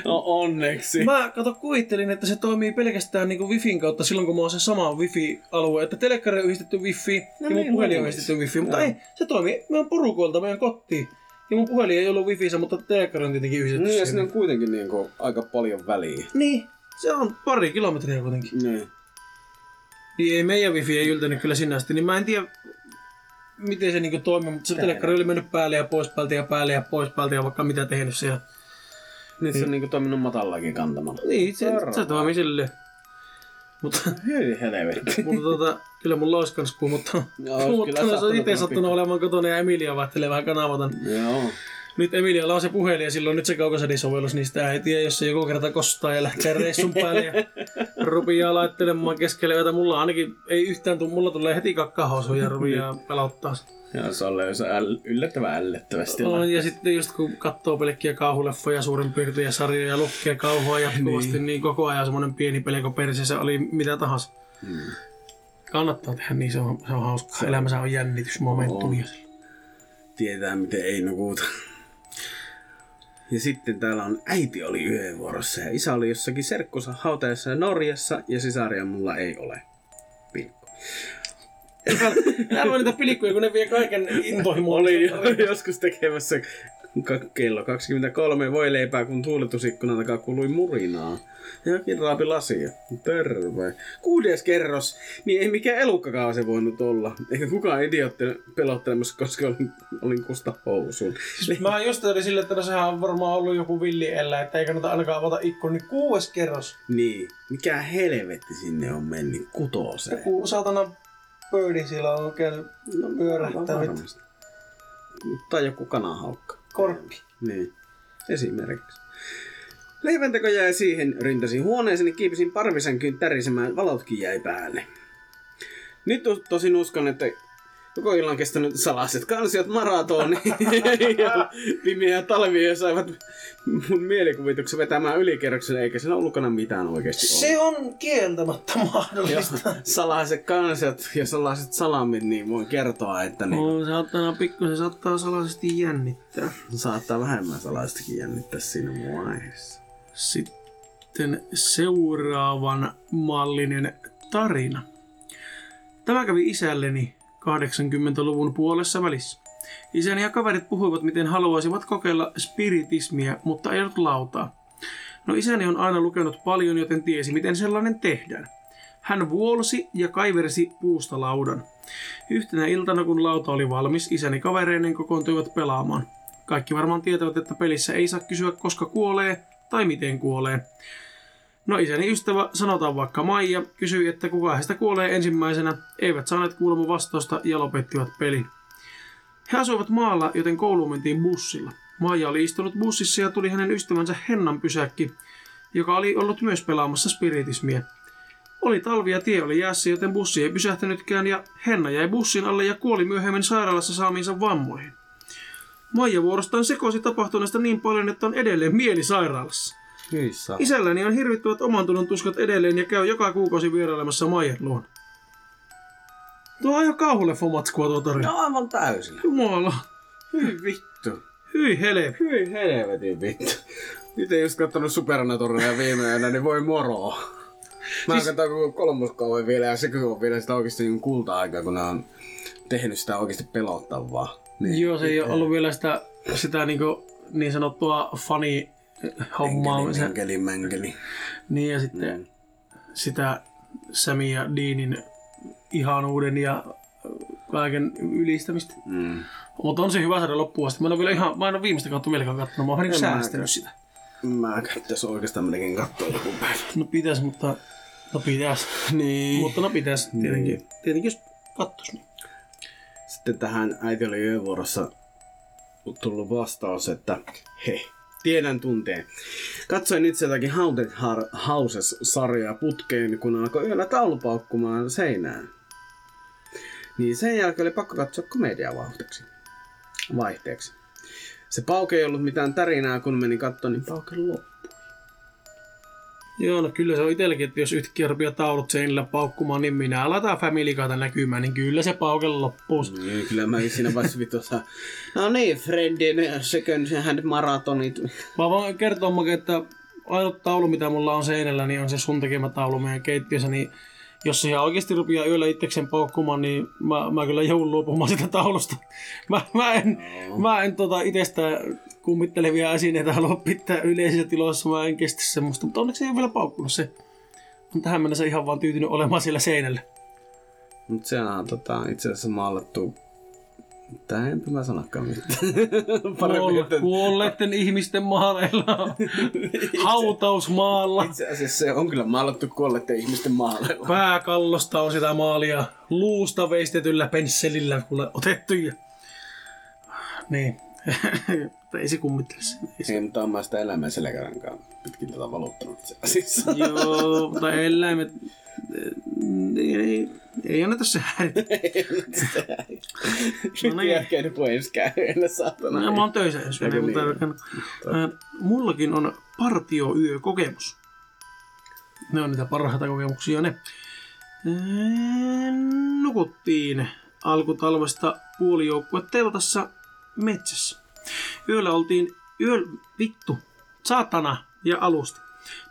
No onneksi. Mä kato kuvittelin, että se toimii pelkästään niin wifin kautta silloin, kun mä oon se sama wifi-alue, että telekkari on yhdistetty wifi ja mun niin, puhelin on yhdistetty wifi, mutta Joo. ei, se toimii meidän porukoilta meidän kotiin. Ja mun puhelin ei ollut wifissä, mutta telekkari on tietenkin yhdistetty Niin, ja siinä on kuitenkin niinku aika paljon väliä. Niin, se on pari kilometriä kuitenkin. Niin. Niin ei meidän wifi ei yltänyt kyllä sinne asti, niin mä en tiedä miten se niinku toimii, mutta se telekkari oli mennyt päälle ja pois päältä ja päälle ja pois päältä ja vaikka mitä tehnyt siellä. Nyt se on niinku toiminut matallakin kantamalla. Niin, se, se toimii silleen. Mutta, Hyi helvetti. mutta tota, kyllä mulla olisi kans mutta, Joo, mutta kyllä se on itse sattunut olemaan kotona ja Emilia vaihtelee vähän kanavata. Joo. Nyt Emilialla on se puhelin ja silloin nyt se kaukosadisovellus, niin sitä ei tiedä, jos se joku kerta kostaa ja lähtee reissun päälle ja rupiaa laittelemaan keskelle yötä. Mulla ainakin ei yhtään tule, mulla tulee heti kakkahousu ja rupiaa pelottaa. Ja se on se äl- yllättävän ällöttävästi. On, ja sitten just kun katsoo pelkkiä kauhuleffoja, suurin piirtein sarjoja ja lukee kauhua jatkuvasti, niin. niin koko ajan semmoinen pieni pelko perseessä oli mitä tahansa. Hmm. Kannattaa tehdä, niin se on, se on hauska. Elämässä on jännitysmomentumia. Tietää miten ei nukuta. Ja sitten täällä on äiti oli yövuorossa ja isä oli jossakin serkkunsa hautajassa Norjassa ja sisaria mulla ei ole. Pilkku. Älä niitä pilikkuja, kun ne vie kaiken intohimoon. Oli jo, joskus tekemässä kello 23 voi leipää, kun tuuletusikkunan takaa kuului murinaa. Ja jokin raapi lasia. Terve. Kuudes kerros. Niin ei mikään elukkakaan se voinut olla. Eikä kukaan idiootti pelottelemassa, koska olin, olin kusta housuun. Mä just olin sille, että no sehän on varmaan ollut joku villiellä, että ei kannata ainakaan avata ikkuna, niin kuudes kerros. Niin. Mikä helvetti sinne on mennyt kutooseen. Joku saatana pöydin siellä on käynyt No, pyörähtänyt. Tai joku kanahaukka. Korppi. Niin, esimerkiksi. Leiventeko jäi siihen, ryntäsin huoneeseeni, kiipisin parvisänkyyn tärisemään, valotkin jäi päälle. Nyt to- tosin uskon, että koko illan kestänyt salaiset kansiot maratoni ja pimeä talvi saivat mun mielikuvituksen vetämään ylikerrokselle, eikä siinä ollutkaan mitään oikeasti Se on kieltämättä mahdollista. Ja salaiset kansiot ja salaiset salamit, niin voin kertoa, että ne No, se saattaa pikkusen saattaa salaisesti jännittää. saattaa vähemmän salaistakin jännittää siinä vaiheessa. Sitten seuraavan mallinen tarina. Tämä kävi isälleni 80-luvun puolessa välissä. Isäni ja kaverit puhuivat, miten haluaisivat kokeilla spiritismiä, mutta ei ollut lautaa. No isäni on aina lukenut paljon, joten tiesi, miten sellainen tehdään. Hän vuolsi ja kaiversi puusta laudan. Yhtenä iltana, kun lauta oli valmis, isäni kavereinen kokoontuivat pelaamaan. Kaikki varmaan tietävät, että pelissä ei saa kysyä, koska kuolee tai miten kuolee. No isäni ystävä, sanotaan vaikka Maija, kysyi, että kuka heistä kuolee ensimmäisenä. Eivät saaneet kuulemma vastausta ja lopettivat pelin. He asuivat maalla, joten kouluun mentiin bussilla. Maija oli istunut bussissa ja tuli hänen ystävänsä Hennan pysäkki, joka oli ollut myös pelaamassa spiritismiä. Oli talvi ja tie oli jäässä, joten bussi ei pysähtynytkään ja Henna jäi bussin alle ja kuoli myöhemmin sairaalassa saamiinsa vammoihin. Maija vuorostaan sekosi tapahtuneesta niin paljon, että on edelleen mieli sairaalassa. Hyi saa. Isälläni on hirvittävät oman tunnon tuskat edelleen ja käy joka kuukausi vierailemassa Maijan luona. Tuo on ihan kauhuleffa matskua tuo tarina. No aivan täysin. Jumala. Hyi vittu. Hyi hele. Hyi helvetin vittu. Nyt ei just kattonut Supernaturia viime yönä, niin voi moro. Mä siis... katsoin koko kolmoskauan vielä ja sekin on vielä sitä oikeasti niin kulta-aikaa, kun on tehnyt sitä oikeasti pelottavaa. Niin. Joo, se ei ole ollut vielä sitä, sitä niinku, niin sanottua funny hommaa. Se, Mänkeli, mänkeli. niin ja sitten Mm. sitä Sami ja Deanin ihanuuden ja kaiken ylistämistä. Mm. Mutta on se hyvä saada loppuun asti. Mä en ole vielä ihan, mä en ole viimeistä kautta vieläkään kattonut. Mä oon vähän niin säästänyt sitä. Mä käyttäis oikeastaan melkein katsoa joku päivä. No pitäis, mutta No pitäis. Niin. Mutta no pitäis tietenkin. Tietenkin jos kattos. Niin. Sitten tähän äiti oli yövuorossa tullut vastaus, että he, tiedän tunteen. Katsoin itse jotakin Haunted Houses-sarjaa putkeen, kun alkoi yöllä taulupaukkumaan seinään. Niin sen jälkeen oli pakko katsoa komediaa vauhteeksi. Vaihteeksi. Se pauke ei ollut mitään tärinää, kun meni katsoa, niin pauke loppui. Joo, no kyllä se on itselläkin, että jos yhtäkkiä rupeaa taulut seinillä paukkumaan, niin minä aletaan Family Guyta näkymään, niin kyllä se pauke loppuu. Niin, kyllä mä siinä vaiheessa vitussa. No niin, Fredin second hand maratonit. Mä voin kertoa että ainut taulu, mitä mulla on seinällä, niin on se sun tekemä taulu meidän keittiössä, niin jos se ihan oikeasti rupeaa yöllä itsekseen paukkumaan, niin mä, mä kyllä joudun luopumaan sitä taulusta. Mä, mä en, mä en tota itestä kummittelevia esineitä halua pitää yleisissä tiloissa, mä en kestä semmoista, mutta onneksi ei ole vielä paukkunut se. On tähän mennessä ihan vaan tyytynyt olemaan siellä seinällä. Mut se on tota, itse asiassa maalattu... Tää enpä mä sanakaan mitään. Että... Kuolleiden ihmisten maaleilla. Hautausmaalla. Itse asiassa se on kyllä maalattu kuolleiden ihmisten maaleilla. Pääkallosta on sitä maalia luusta veistetyllä pensselillä kuule otettu. Niin. Mutta ei se kummittele sen. Ei se- Ei, mutta on mä sitä elämän selkärankaan pitkin tätä valuttanut itse asiassa. Joo, mutta eläimet... Ei, ei, ei anneta se häiritä. No niin. Jälkeen ne pois käydä, saatana. No, mä oon töissä jos menee, mutta niin? mullakin on partioyökokemus. Ne on niitä parhaita kokemuksia ne. Nukuttiin alkutalvesta puolijoukkue teltassa metsässä. Yöllä oltiin yöl... vittu, saatana ja alusta.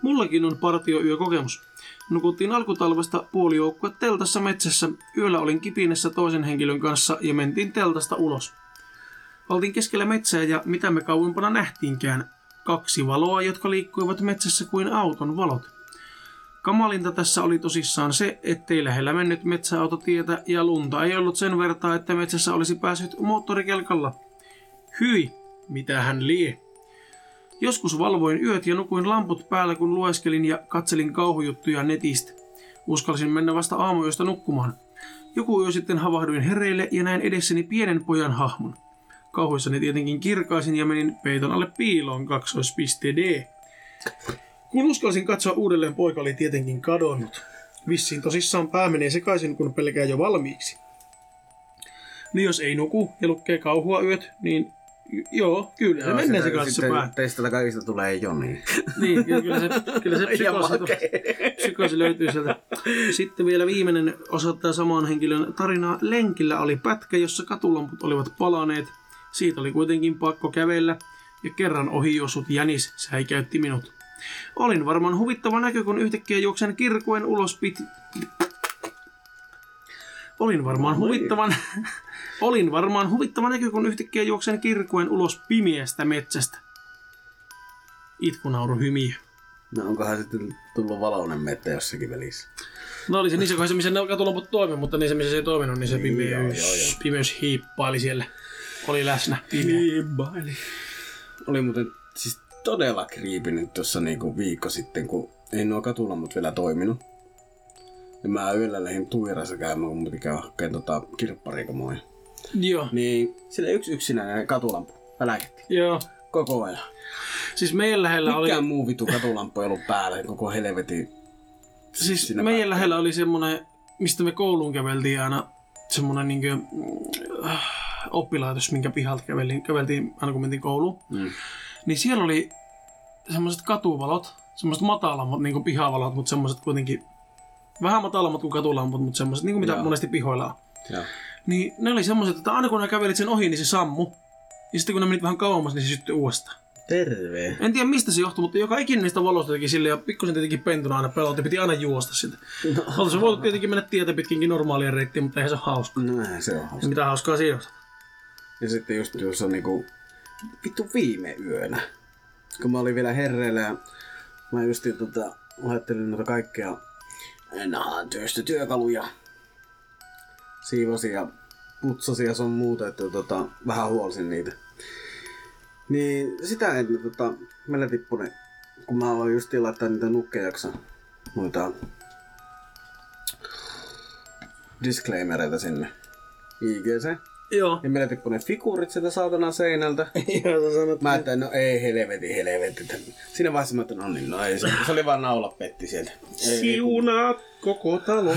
Mullakin on partioyökokemus. Nukuttiin alkutalvesta puolijoukkue teltassa metsässä. Yöllä olin kipinessä toisen henkilön kanssa ja mentiin teltasta ulos. Oltiin keskellä metsää ja mitä me kauempana nähtiinkään. Kaksi valoa, jotka liikkuivat metsässä kuin auton valot. Kamalinta tässä oli tosissaan se, ettei lähellä mennyt metsäautotietä ja lunta ei ollut sen vertaa, että metsässä olisi päässyt moottorikelkalla. Hyi, mitä hän lie. Joskus valvoin yöt ja nukuin lamput päällä, kun lueskelin ja katselin kauhujuttuja netistä. Uskalsin mennä vasta aamuyöstä nukkumaan. Joku yö sitten havahduin hereille ja näin edessäni pienen pojan hahmon. Kauhuissani tietenkin kirkaisin ja menin peiton alle piiloon kaksoispiste D. Kun uskalsin katsoa uudelleen, poika oli tietenkin kadonnut. Vissiin tosissaan pää menee sekaisin, kun pelkää jo valmiiksi. Niin jos ei nuku ja lukee kauhua yöt, niin joo, kyllä se menee se pää. Teistä kaikista tulee Joni. Niin, kyllä, kyllä se, kyllä se psykoosi, psykoosi löytyy sieltä. Sitten vielä viimeinen osoittaa saman henkilön tarinaa. Lenkillä oli pätkä, jossa katulamput olivat palaneet. Siitä oli kuitenkin pakko kävellä ja kerran ohi juossut jänis säikäytti minut. Olin varmaan huvittava näkö, kun yhtäkkiä juoksen kirkuen ulos pit... Olin varmaan huvittavan... Olin varmaan huvittava näkö, kun yhtäkkiä juoksen kirkuen ulos pimeästä metsästä. Itkunauru hymiö. No onkohan sitten tullut valoinen mettä jossakin välissä? No oli se niissä kohdissa, missä ne katulamput toimi, mutta niissä, missä se ei toiminut, niin se Niin, pimeys, joo, joo, joo. pimeys hiippaili siellä. Oli läsnä. Pimeä. Hiippaili. Oli muuten siis todella kriipinen tuossa niinku viikko sitten, kun ei nuo katulamput vielä toiminut. Ja mä yöllä lähdin Tuirassa käymään, kun mun piti käydä hakkeen tota kirpparikamoja. Joo. Niin, sillä yksi yksinäinen katulampu väläketti Joo. koko ajan. Siis meidän lähellä oli, Mikään muu vitu katulamppu ei ollut päällä koko helvetin. siis meidän päällä. lähellä oli semmonen, mistä me kouluun käveltiin aina, semmonen niinkö, äh, oppilaitos, minkä pihalta käveltiin, käveltiin aina kun mentiin kouluun. Mm. Niin siellä oli semmoiset katuvalot, semmoiset matalammat niin pihavalot, mutta semmoiset kuitenkin vähän matalammat kuin katulamput, mutta semmoiset niin kuin mitä Joo. monesti pihoilla on. Joo. Niin ne oli semmoiset, että aina kun ne kävelit sen ohi, niin se sammu. Ja sitten kun ne menit vähän kauemmas, niin se syttyi uudestaan. Terve. En tiedä mistä se johtuu, mutta joka ikinen niistä valoista teki sille ja pikkusen tietenkin pentuna aina pelotti, piti aina juosta sitä. No, Oltaisi voinut tietenkin mennä tietä pitkinkin normaalia reittiä, mutta eihän se ole hauska. no näin se on hauska. Mitä hauskaa siinä on? Ja sitten just tuossa niinku, vittu viime yönä, kun mä olin vielä herreillä ja mä just tota, laittelin noita kaikkea nahan työstä työkaluja. Siivosin ja putsasin ja sun muuta, että tota, vähän huolsin niitä. Niin sitä ennen tota, meillä tippui ne, kun mä aloin just laittaa niitä nukkejaksa, noita disclaimereita sinne IGC. Joo. Ja meillä tippui ne figuurit sieltä saatana seinältä. Joo, sä sanot. Mä ajattelin, no ei helveti, helveti. Siinä vaiheessa mä ajattelin, no niin, no ei se, se oli vaan naula petti sieltä. Siunaat koko talo.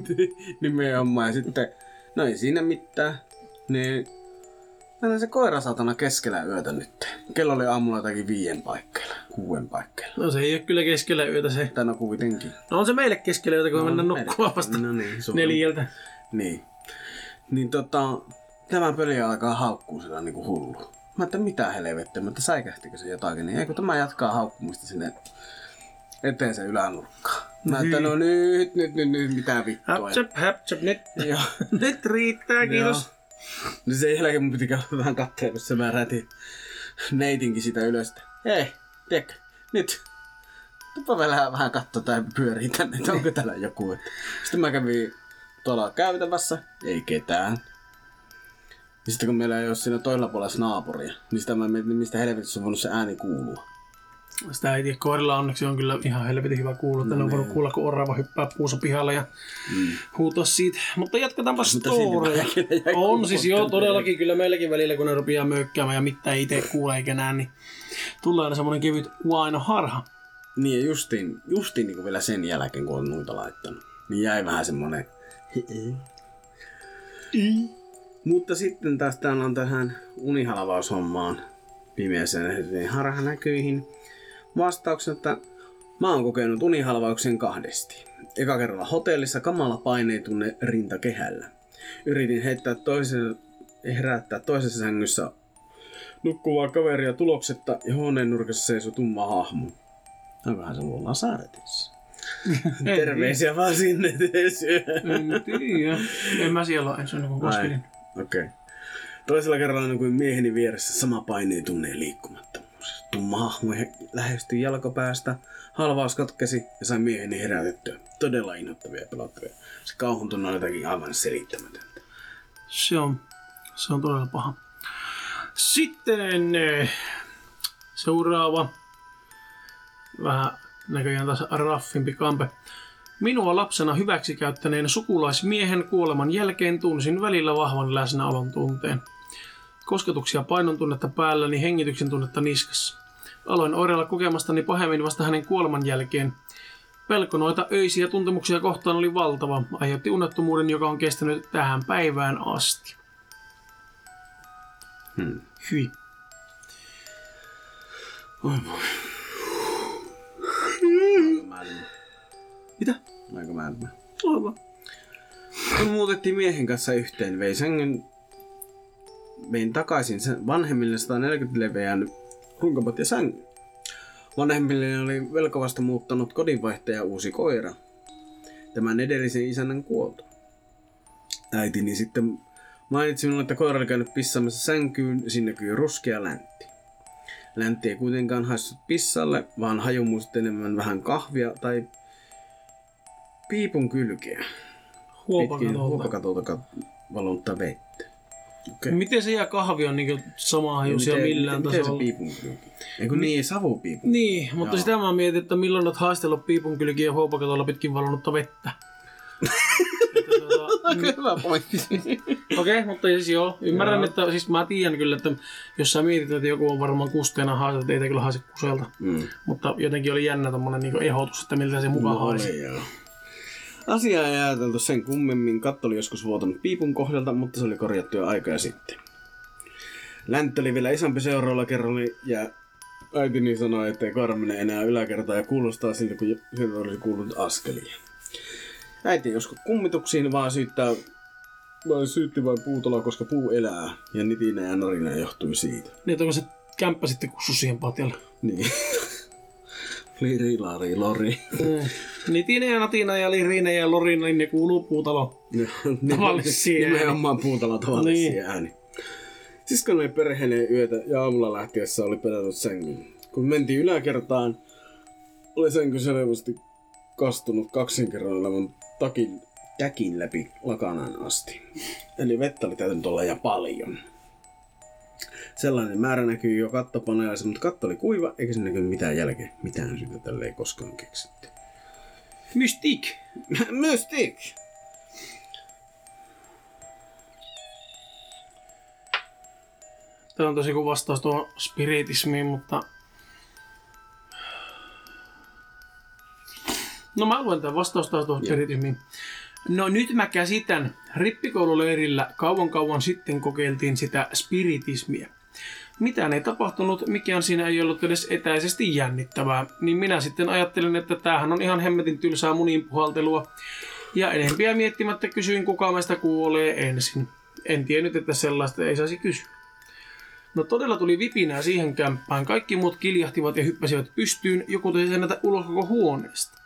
Nimenomaan. Ja sitten, no ei siinä mitään. Niin, Meillä se koira saatana keskellä yötä nyt. Kello oli aamulla jotakin viien paikkeilla, kuuden paikkeilla. No se ei ole kyllä keskellä yötä se. Tai no kuitenkin. No on se meille keskellä yötä, kun no, me mennään nukkumaan vasta No niin, neljältä. Niin. Niin tota, tämä peli alkaa haukkuu sillä niinku hullu. Mä että mitä helvettiä, mutta säikähtikö se jotakin, niin eikö tämä jatkaa haukkumista sinne eteen se ylänurkkaan. Mä että no nyt, nyt, nyt, nyt, mitä vittua. Häpsäp, häpsäp, nyt, Joo. nyt riittää, kiitos. Joo. No sen jälkeen mun piti käydä vähän kattelemassa, mä rätin neitinkin sitä ylös. Hei, tiedätkö, nyt. Tuppa vielä vähän katsoa tai pyörii tänne, että onko täällä joku. Sitten mä kävin tuolla käytävässä, ei ketään. Ja sitten kun meillä ei ole siinä toisella puolella naapuria, niin sitä mä mietin, mistä helvetissä on voinut se ääni kuulua. Sitä ei tiedä, koirilla onneksi on kyllä ihan helvetin hyvä kuulla, että no, on voinut kuulla, kun orava hyppää puussa pihalla ja Mm. huutaa siitä. Mutta jatketaanpa storeja. jäi On siis joo, kuulottelemaan. todellakin kyllä meilläkin välillä, kun ne rupeaa möykkäämään ja mitään ei itse kuule eikä näe, niin tulee aina semmonen kevyt vaino harha. Niin ja justiin, justiin niin kuin vielä sen jälkeen, kun on noita laittanut, niin jäi vähän semmonen... Mutta sitten taas täällä on tähän unihalvaushommaan pimeäseen harhanäkyihin vastauksen, että mä oon kokenut unihalvauksen kahdesti. Eka kerralla hotellissa kamala paineetunne rintakehällä. Yritin heittää toisen, herättää toisessa sängyssä nukkuvaa kaveria tuloksetta ja huoneen nurkassa seisoi tumma hahmo. Onkohan se ollut Lasaretissa? Terveisiä vaan sinne En tiedä. En mä siellä ole ensin kun koskelin. Okei. Okay. Toisella kerralla kuin mieheni vieressä sama paineen tunne ja liikkumattomuus. He- lähestyi jalkopäästä, halvaus katkesi ja sai mieheni herätettyä. Todella inhottavia ja pelottavia. Se kauhun tunne oli jotakin aivan selittämätöntä. Se on, se on todella paha. Sitten eh, seuraava. Vähän näköjään taas raffimpi kampe. Minua lapsena hyväksikäyttäneen sukulaismiehen kuoleman jälkeen tunsin välillä vahvan läsnäolon tunteen. Kosketuksia painon tunnetta päälläni, hengityksen tunnetta niskassa. Aloin oireilla kokemastani pahemmin vasta hänen kuoleman jälkeen. Pelko noita öisiä tuntemuksia kohtaan oli valtava, aiheutti unettomuuden, joka on kestänyt tähän päivään asti. Hmm. Hyi. Oi voi. Mitä? Aika määrä. Aivan. Kun muutettiin miehen kanssa yhteen, vei sängyn vein takaisin sen vanhemmille 140 leveän runkopot ja sängyn. Vanhemmille oli velkovasta muuttanut kodinvaihtaja uusi koira. Tämän edellisen isännän kuoltu. Äitini sitten mainitsi minulle, että koira oli käynyt pissaamassa sänkyyn, siinä näkyy ruskea läntti. Läntti ei kuitenkaan haissut pissalle, vaan haju enemmän vähän kahvia tai piipun kylkeä Huopakatolta. huopakatolta kat- valunutta vettä. Okei. Miten se ja kahvi on niinku sama hajusia millään miten, miten se tasolla? piipun? Eikö niin, savupiipun? Niin, mutta Joo. sitä mä mietin, että milloin olet haistellut piipun kylkiä huopakatolla pitkin valunutta vettä. Että Aika hyvä pointti. Okei, okay, mutta siis joo, ymmärrän, Joo. että siis mä tiedän kyllä, että jos sä mietit, että joku on varmaan kusteena haistat, ei te kyllä haise kuselta. mm. Mutta jotenkin oli jännä tommonen niinku ehdotus, että miltä se mukaan haisi. Asia ei ajateltu sen kummemmin. Katto oli joskus vuotanut piipun kohdalta, mutta se oli korjattu jo aikaa sitten. Läntti oli vielä isompi seuraavalla kerralla ja äitini sanoi, että ei koira mene enää yläkertaan ja kuulostaa siltä, kun sieltä olisi kuulunut askelia. Äiti ei usko kummituksiin, vaan syyttää vai syytti vain puutaloa, koska puu elää. Ja nitinä ja narina johtui siitä. Niin, että onko se kämppä sitten kussu siihen patjalle? Niin. Liri, lari, lori. Mm. Nitinä ja natina ja liriinä ja lorina, niin ne kuuluu puutaloon. Tavallisia ääni. Nimenomaan puutalla tavallisia Niin. ääni. Siskon oli perheeneen yötä ja aamulla lähtiessä oli pedannut sängyn. Kun mentiin yläkertaan, oli sänky selvästi kastunut kaksin kerran olevan takin, täkin läpi lakanaan asti. Eli vettä oli täytynyt olla ja paljon. Sellainen määrä näkyy jo kattopaneelissa, mutta katto oli kuiva, eikä se näkynyt mitään jälkeä. Mitään syytä tälle ei koskaan keksitty. Mystik! Mystik! Tämä on tosi kuin vastaus tuohon spiritismiin, mutta... No mä luen tämän vastausta tuohon spiritismiin. No nyt mä käsitän. Rippikoululeirillä kauan kauan sitten kokeiltiin sitä spiritismiä. Mitään ei tapahtunut, mikään siinä ei ollut edes etäisesti jännittävää. Niin minä sitten ajattelin, että tämähän on ihan hemmetin tylsää munin puhaltelua. Ja enempiä miettimättä kysyin, kuka meistä kuolee ensin. En tiennyt, että sellaista ei saisi kysyä. No todella tuli vipinää siihen kämppään. Kaikki muut kiljahtivat ja hyppäsivät pystyyn, joku tuli näitä ulos koko huoneesta.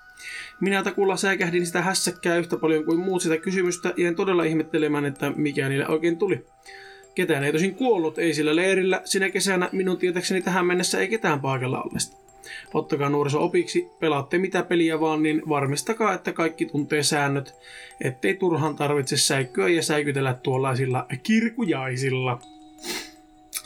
Minä takulla säikähdin sitä hässäkkää yhtä paljon kuin muut sitä kysymystä, ja en todella ihmettelemään, että mikä niille oikein tuli. Ketään ei tosin kuollut, ei sillä leirillä. Sinä kesänä minun tietäkseni tähän mennessä ei ketään paikalla olleesta. Ottakaa nuoriso opiksi, pelaatte mitä peliä vaan, niin varmistakaa, että kaikki tuntee säännöt, ettei turhan tarvitse säikkyä ja säikytellä tuollaisilla kirkujaisilla.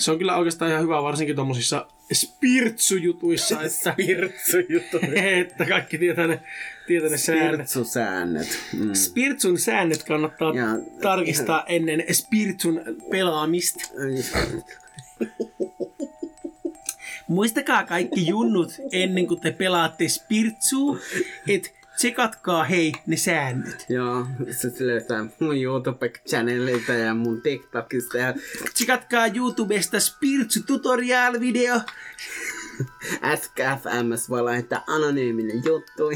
Se on kyllä oikeastaan ihan hyvä, varsinkin tuommoisissa spirtsujutuissa, että, Pirtsujuttu. että kaikki tietää ne, tietää ne säännöt. Pirtsusäännöt. Mm. Spirtsun säännöt kannattaa Ja- tarkistaa ennen Spirtsun pelaamista. Muistakaa kaikki junnut ennen kuin te pelaatte Spirtsua, että tsekatkaa hei ne säännöt. Joo, se löytää mun YouTube-channelilta ja mun TikTokista ja Tsekatkaa YouTubesta Spirtsu tutorial video. SKFMS voi laittaa anonyyminen juttu.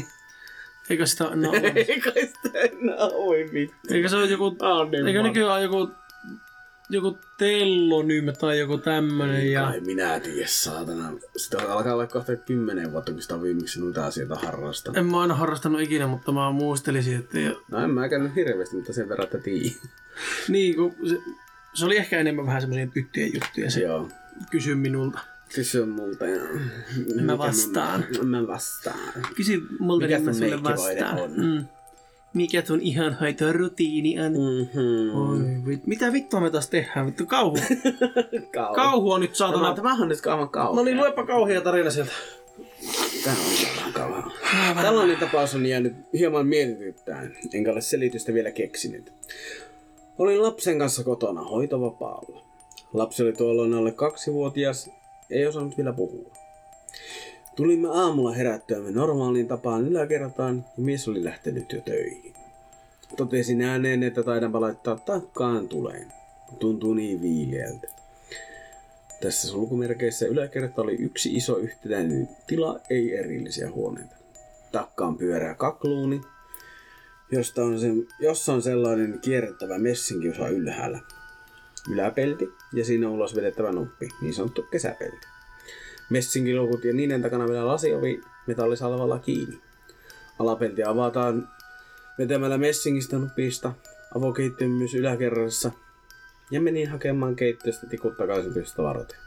Eikö sitä no, Eikö sitä vittu. Eikö se ole joku, eikö nykyään ole joku, joku tellonyme tai joku tämmönen ja... Ai minä tiedä, saatana. Sitä alkaa olla kohta kymmenen vuotta, kun sitä on viimeksi noita asioita harrastanut. En mä aina harrastanut ikinä, mutta mä muistelisin, että... Ja, No en mä käynyt hirveästi, mutta sen verran, että tiedän. niin, kun se, se, oli ehkä enemmän vähän semmoisia tyttöjen juttuja se Joo. kysy minulta. Kysy multa ja... Mikä vastaan. Mä, mä vastaan. Kysy multa, Mikä niin mä sulle vastaan. on? Mm. Mikä sun ihanhoitorutiini on? Mm-hmm. Oi, mitä vittua me taas tehdään? Vittu kauhu. Kauhu. Kauhu on nyt Tämä, saatana. tämähän on nyt kauan kauan. No niin, luepa kauhia tarina sieltä. Tämä on kauan. Tällainen tapaus on jäänyt hieman mietityttäen, enkä ole selitystä vielä keksinyt. Olin lapsen kanssa kotona hoitovapaalla. Lapsi oli tuolloin alle kaksivuotias, ei osannut vielä puhua. Tulimme aamulla herättyämme normaaliin tapaan yläkertaan ja mies oli lähtenyt jo töihin. Totesin ääneen, että taidanpa laittaa takkaan tuleen. Tuntuu niin viileältä. Tässä sulkumerkeissä yläkerta oli yksi iso yhtenäinen tila, ei erillisiä huoneita. Takkaan pyörää kakluuni, josta on se, jossa on sellainen kierrettävä messinkiosa ylhäällä. Yläpelti ja siinä ulos vedettävä nuppi, niin sanottu kesäpelti. Messinkilukut ja niiden takana vielä lasiovi metallisalvalla kiinni. Alapelti avataan vetämällä messingistä nupista, avokeittiön myös yläkerrassa ja menin hakemaan keittiöstä tikut takaisin varten.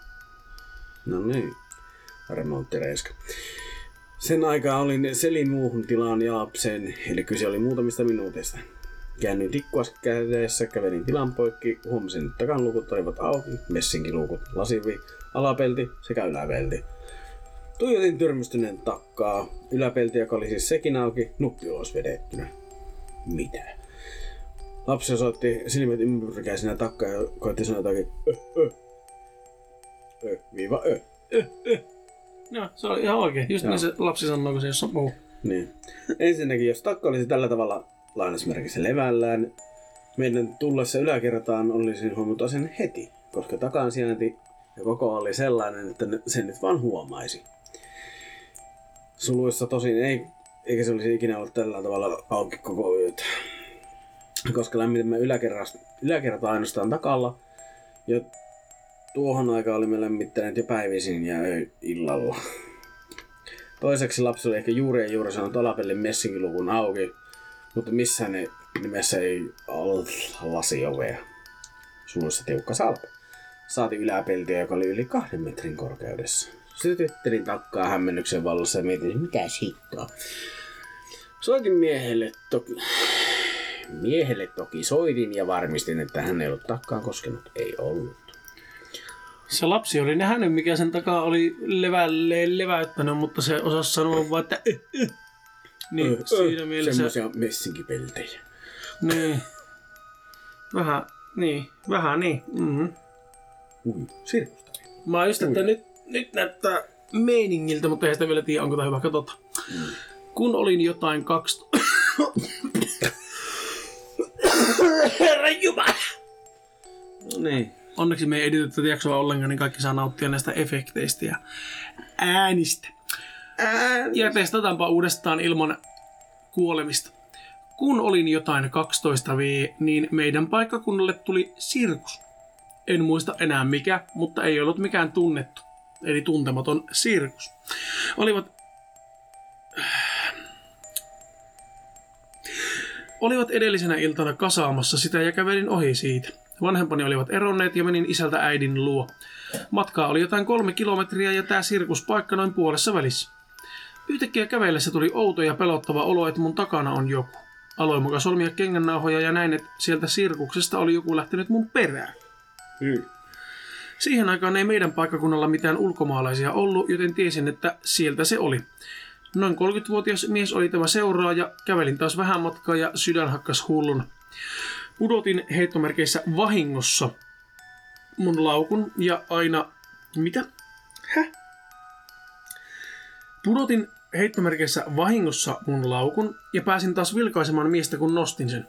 No niin, remonttireiska. Sen aikaa olin selin muuhun tilaan ja lapseen, eli kyse oli muutamista minuutista. Käännyin tikkuas kädessä, kävelin tilan poikki, huomasin, että takan lukut olivat auki, messinkiluukut, lasivi, alapelti sekä yläpelti. Tuijotin tyrmystyneen takkaa, yläpelti, joka oli siis sekin auki, nuppi ulos vedettynä. Mitä? Lapsi osoitti silmät ympyrkäisenä takkaa ja koitti sanoa jotakin ö, ö. Ö, viiva ö. Joo, se oli ihan oikein. Just Joo. niin se lapsi sanoo, kun se jossain muu. Niin. Ensinnäkin, jos takka olisi tällä tavalla lainausmerkissä levällään, meidän tullessa yläkertaan olisin huomannut asian heti, koska takan sijainti ja koko oli sellainen, että sen nyt vaan huomaisi. Suluissa tosin ei, eikä se olisi ikinä ollut tällä tavalla auki koko yötä. Koska lämmitimme yläkertaa ainoastaan takalla, ja tuohon aikaan olimme lämmittäneet jo päivisin ja illalla. Toiseksi lapsi oli ehkä juuri ja juuri saanut alapellin messinkiluvun auki, mutta missään ei, nimessä ei ollut lasiovea. Suluissa tiukka salpe. Saati yläpeltiä, joka oli yli kahden metrin korkeudessa. Sytyttelin takkaa hämmennyksen vallassa ja mietin, mitä hittoa. Soitin miehelle toki... Miehelle toki soitin ja varmistin, että hän ei ollut takkaan koskenut. Ei ollut. Se lapsi oli nähnyt, mikä sen takaa oli levälleen leväyttänyt, mutta se osasi sanoa vaan, että Niin, siinä mielessä... Semmoisia Ui, sirkusta. Mä just, että nyt, nyt näyttää meiningiltä, mutta ei sitä vielä tiedä, onko tämä hyvä. Katsotaan. Kun olin jotain kaksi... Herra Jumala! Niin. Onneksi me ei editoitu tätä jaksoa ollenkaan, niin kaikki saa nauttia näistä efekteistä ja äänistä. Ja testataanpa uudestaan ilman kuolemista. Kun olin jotain 12 V, niin meidän paikkakunnalle tuli sirkus. En muista enää mikä, mutta ei ollut mikään tunnettu, eli tuntematon sirkus. Olivat olivat edellisenä iltana kasaamassa sitä ja kävelin ohi siitä. Vanhempani olivat eronneet ja menin isältä äidin luo. Matkaa oli jotain kolme kilometriä ja tämä sirkuspaikka noin puolessa välissä. Yhtäkkiä kävellessä tuli outo ja pelottava olo, että mun takana on joku. Aloin muka solmia kengännauhoja ja näin, että sieltä sirkuksesta oli joku lähtenyt mun perään. Hyy. Siihen aikaan ei meidän paikkakunnalla mitään ulkomaalaisia ollut, joten tiesin, että sieltä se oli. Noin 30-vuotias mies oli tämä seuraaja, kävelin taas vähän matkaa ja sydän hakkas hullun. Pudotin heittomerkeissä vahingossa mun laukun ja aina... Mitä? Häh? Pudotin heittomerkeissä vahingossa mun laukun ja pääsin taas vilkaisemaan miestä kun nostin sen.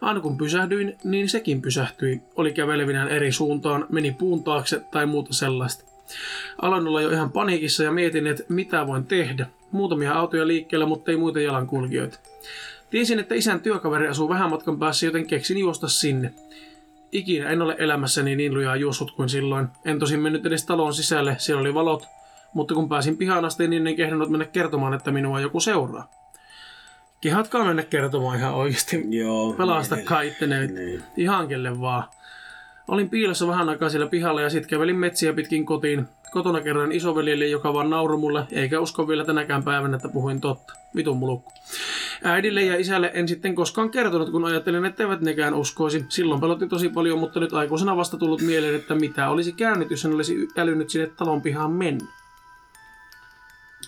Aina kun pysähdyin, niin sekin pysähtyi. Oli kävelevinään eri suuntaan, meni puun taakse tai muuta sellaista. Aloin olla jo ihan paniikissa ja mietin, että mitä voin tehdä. Muutamia autoja liikkeellä, mutta ei muita jalankulkijoita. Tiesin, että isän työkaveri asuu vähän matkan päässä, joten keksin juosta sinne. Ikinä en ole elämässäni niin lujaa juossut kuin silloin. En tosin mennyt edes taloon sisälle, siellä oli valot, mutta kun pääsin pihaan asti, niin en kehdannut mennä kertomaan, että minua joku seuraa. Kehatkaa mennä kertomaan ihan oikeasti. Joo. Pelastakaa ittene nyt. Niin. Ihan kelle vaan. Olin piilossa vähän aikaa siellä pihalla ja sitten kävelin metsiä pitkin kotiin. Kotona kerroin isoveljelle, joka vaan nauroi mulle, eikä usko vielä tänäkään päivänä, että puhuin totta. Vitun mulukku. Äidille ja isälle en sitten koskaan kertonut, kun ajattelin, että eivät nekään uskoisi. Silloin pelotti tosi paljon, mutta nyt aikuisena vasta tullut mieleen, että mitä olisi käynyt, jos en olisi älynyt sinne talon pihaan mennä.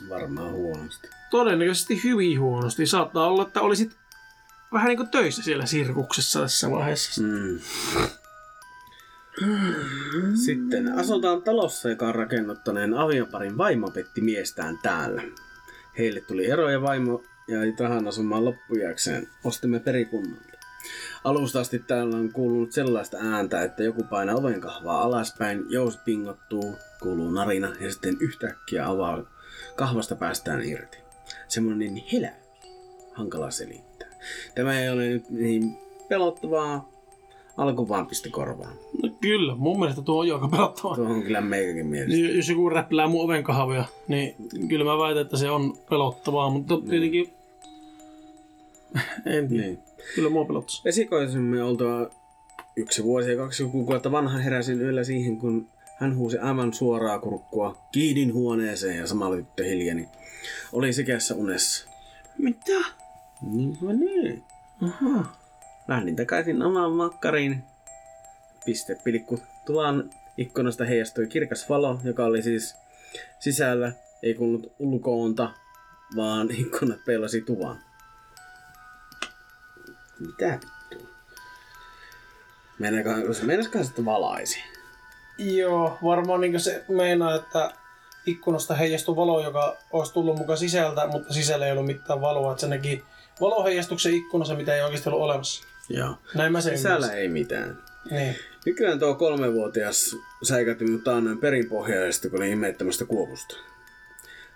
Varmaan huonosti. Todennäköisesti hyvin huonosti. Saattaa olla, että olisit vähän niin kuin töissä siellä sirkuksessa tässä vaiheessa. Mm. Sitten asutaan talossa, joka on rakennuttaneen avioparin vaimo petti miestään täällä. Heille tuli ero ja vaimo jäi tähän asumaan loppujakseen. Ostimme perikunnalta. Alusta asti täällä on kuulunut sellaista ääntä, että joku painaa oven kahvaa alaspäin, jousi pingottuu, kuuluu narina ja sitten yhtäkkiä avaa kahvasta päästään irti. Semmoinen helä. Hankala selittää. Tämä ei ole nyt niin pelottavaa. Alku vaan pisti korvaan. No kyllä, mun mielestä tuo on jo aika pelottavaa. Tuo on kyllä meikäkin mielestä. Niin, jos joku räppilää mun oven niin kyllä mä väitän, että se on pelottavaa, mutta tietenkin... En tiedä. Niin. Kyllä mua pelottaisi. Esikoisemme oltua yksi vuosi ja kaksi kuukautta vanha heräsin yöllä siihen, kun hän huusi aivan suoraa kurkkua. Kiidin huoneeseen ja samalla tyttö hiljeni. Oli sikässä unessa. Mitä? Niin kuin niin. Aha. Lähdin takaisin omaan makkariin. Piste pilkku. Tuvan ikkunasta heijastui kirkas valo, joka oli siis sisällä, ei kuulunut ulkoonta, vaan ikkunat peilasi tuvan. Mitä vittua? Meinaskohan meinaskohan sitten valaisi? Joo, varmaan niin se meinaa, että ikkunasta heijastui valo, joka olisi tullut mukaan sisältä, mutta sisällä ei ollut mitään valoa. Että se näki valoheijastuksen ikkunassa, mitä ei oikeasti ollut olemassa. Joo. Näin mä sen Sisällä ymmärsin. ei mitään. Niin. Nykyään tuo kolmevuotias säikäytti minut taannoin perinpohjaisesti, kun olin imettämästä kuopusta.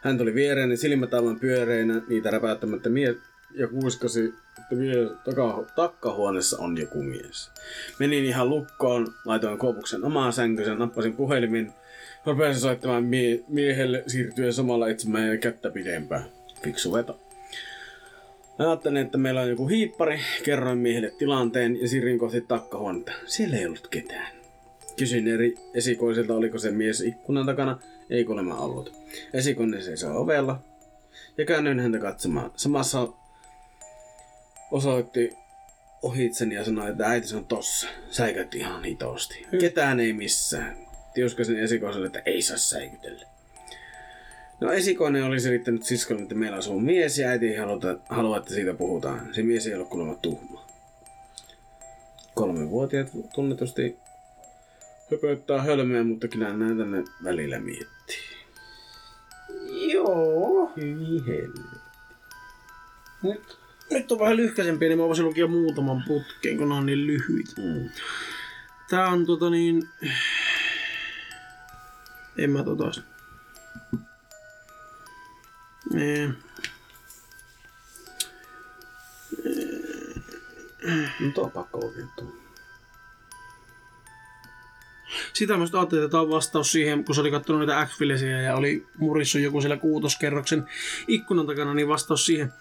Hän tuli viereeni silmät aivan pyöreinä, niitä räpäyttämättä mie ja kuiskasi, taka, takkahuoneessa on joku mies. Menin ihan lukkoon, laitoin kuopuksen omaan sänkyyn, nappasin puhelimen, rupesin soittamaan mie- miehelle siirtyen samalla etsimään kättä pidempään. Fiksu veto. Ajattelin, että meillä on joku hiippari, kerroin miehelle tilanteen ja siirryin kohti takkahuonetta. Siellä ei ollut ketään. Kysyin eri esikoisilta, oliko se mies ikkunan takana. Ei kuulemma ollut. Esikoinen seisoi ovella ja käännyin häntä katsomaan. Samassa osoitti ohitseni ja sanoi, että äiti se on tossa. Säikäytti ihan hitosti. Ketään ei missään. Tiuskasin esikoiselle, että ei saa säikytellä. No esikoinen oli selittänyt siskolle, että meillä asuu mies ja äiti ei haluta, halua, että siitä puhutaan. Se mies ei ole kuulemma tuhma. Kolmevuotiaat tunnetusti höpöttää hölmöä, mutta kyllä näitä ne välillä miettii. Joo. Hyi helvetti. Nyt, nyt on vähän lyhkäisempiä, niin mä voisin lukia muutaman putkeen, kun ne on niin lyhyitä. Mm. Tää on tota niin... En mä tota... Nee. No tuo on pakko lukea. Sitä mä ajattelin, että tämä on vastaus siihen, kun se oli katsonut niitä x ja oli murissut joku siellä kuutoskerroksen ikkunan takana, niin vastaus siihen.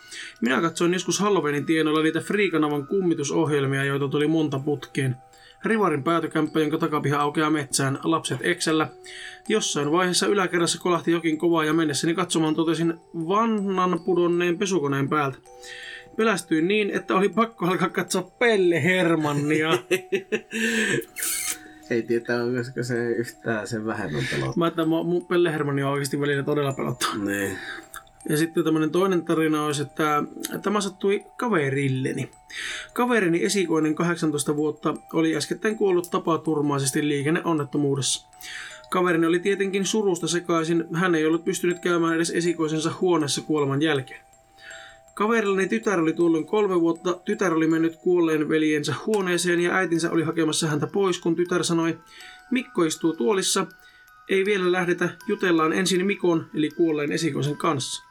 Minä katsoin joskus Halloweenin tienoilla niitä Freakanavan kummitusohjelmia, joita tuli monta putkeen. Rivarin päätökämppä, jonka takapiha aukeaa metsään, lapset Excellä. Jossain vaiheessa yläkerrassa kolahti jokin kovaa ja mennessäni katsomaan totesin vannan pudonneen pesukoneen päältä. Pelästyin niin, että oli pakko alkaa katsoa Pelle Hermannia. Ei tietää, onko se yhtään sen vähemmän pelottaa. Mä että mu- mun Pelle Hermanni on oikeasti välillä todella pelottaa. Niin. Ja sitten tämmönen toinen tarina olisi, että tämä sattui kaverilleni. Kaverini esikoinen 18 vuotta oli äskettäin kuollut tapaturmaisesti liikenneonnettomuudessa. Kaverini oli tietenkin surusta sekaisin, hän ei ollut pystynyt käymään edes esikoisensa huoneessa kuoleman jälkeen. Kaverillani tytär oli tuolloin kolme vuotta, tytär oli mennyt kuolleen veljensä huoneeseen ja äitinsä oli hakemassa häntä pois, kun tytär sanoi, Mikko istuu tuolissa, ei vielä lähdetä, jutellaan ensin Mikon eli kuolleen esikoisen kanssa.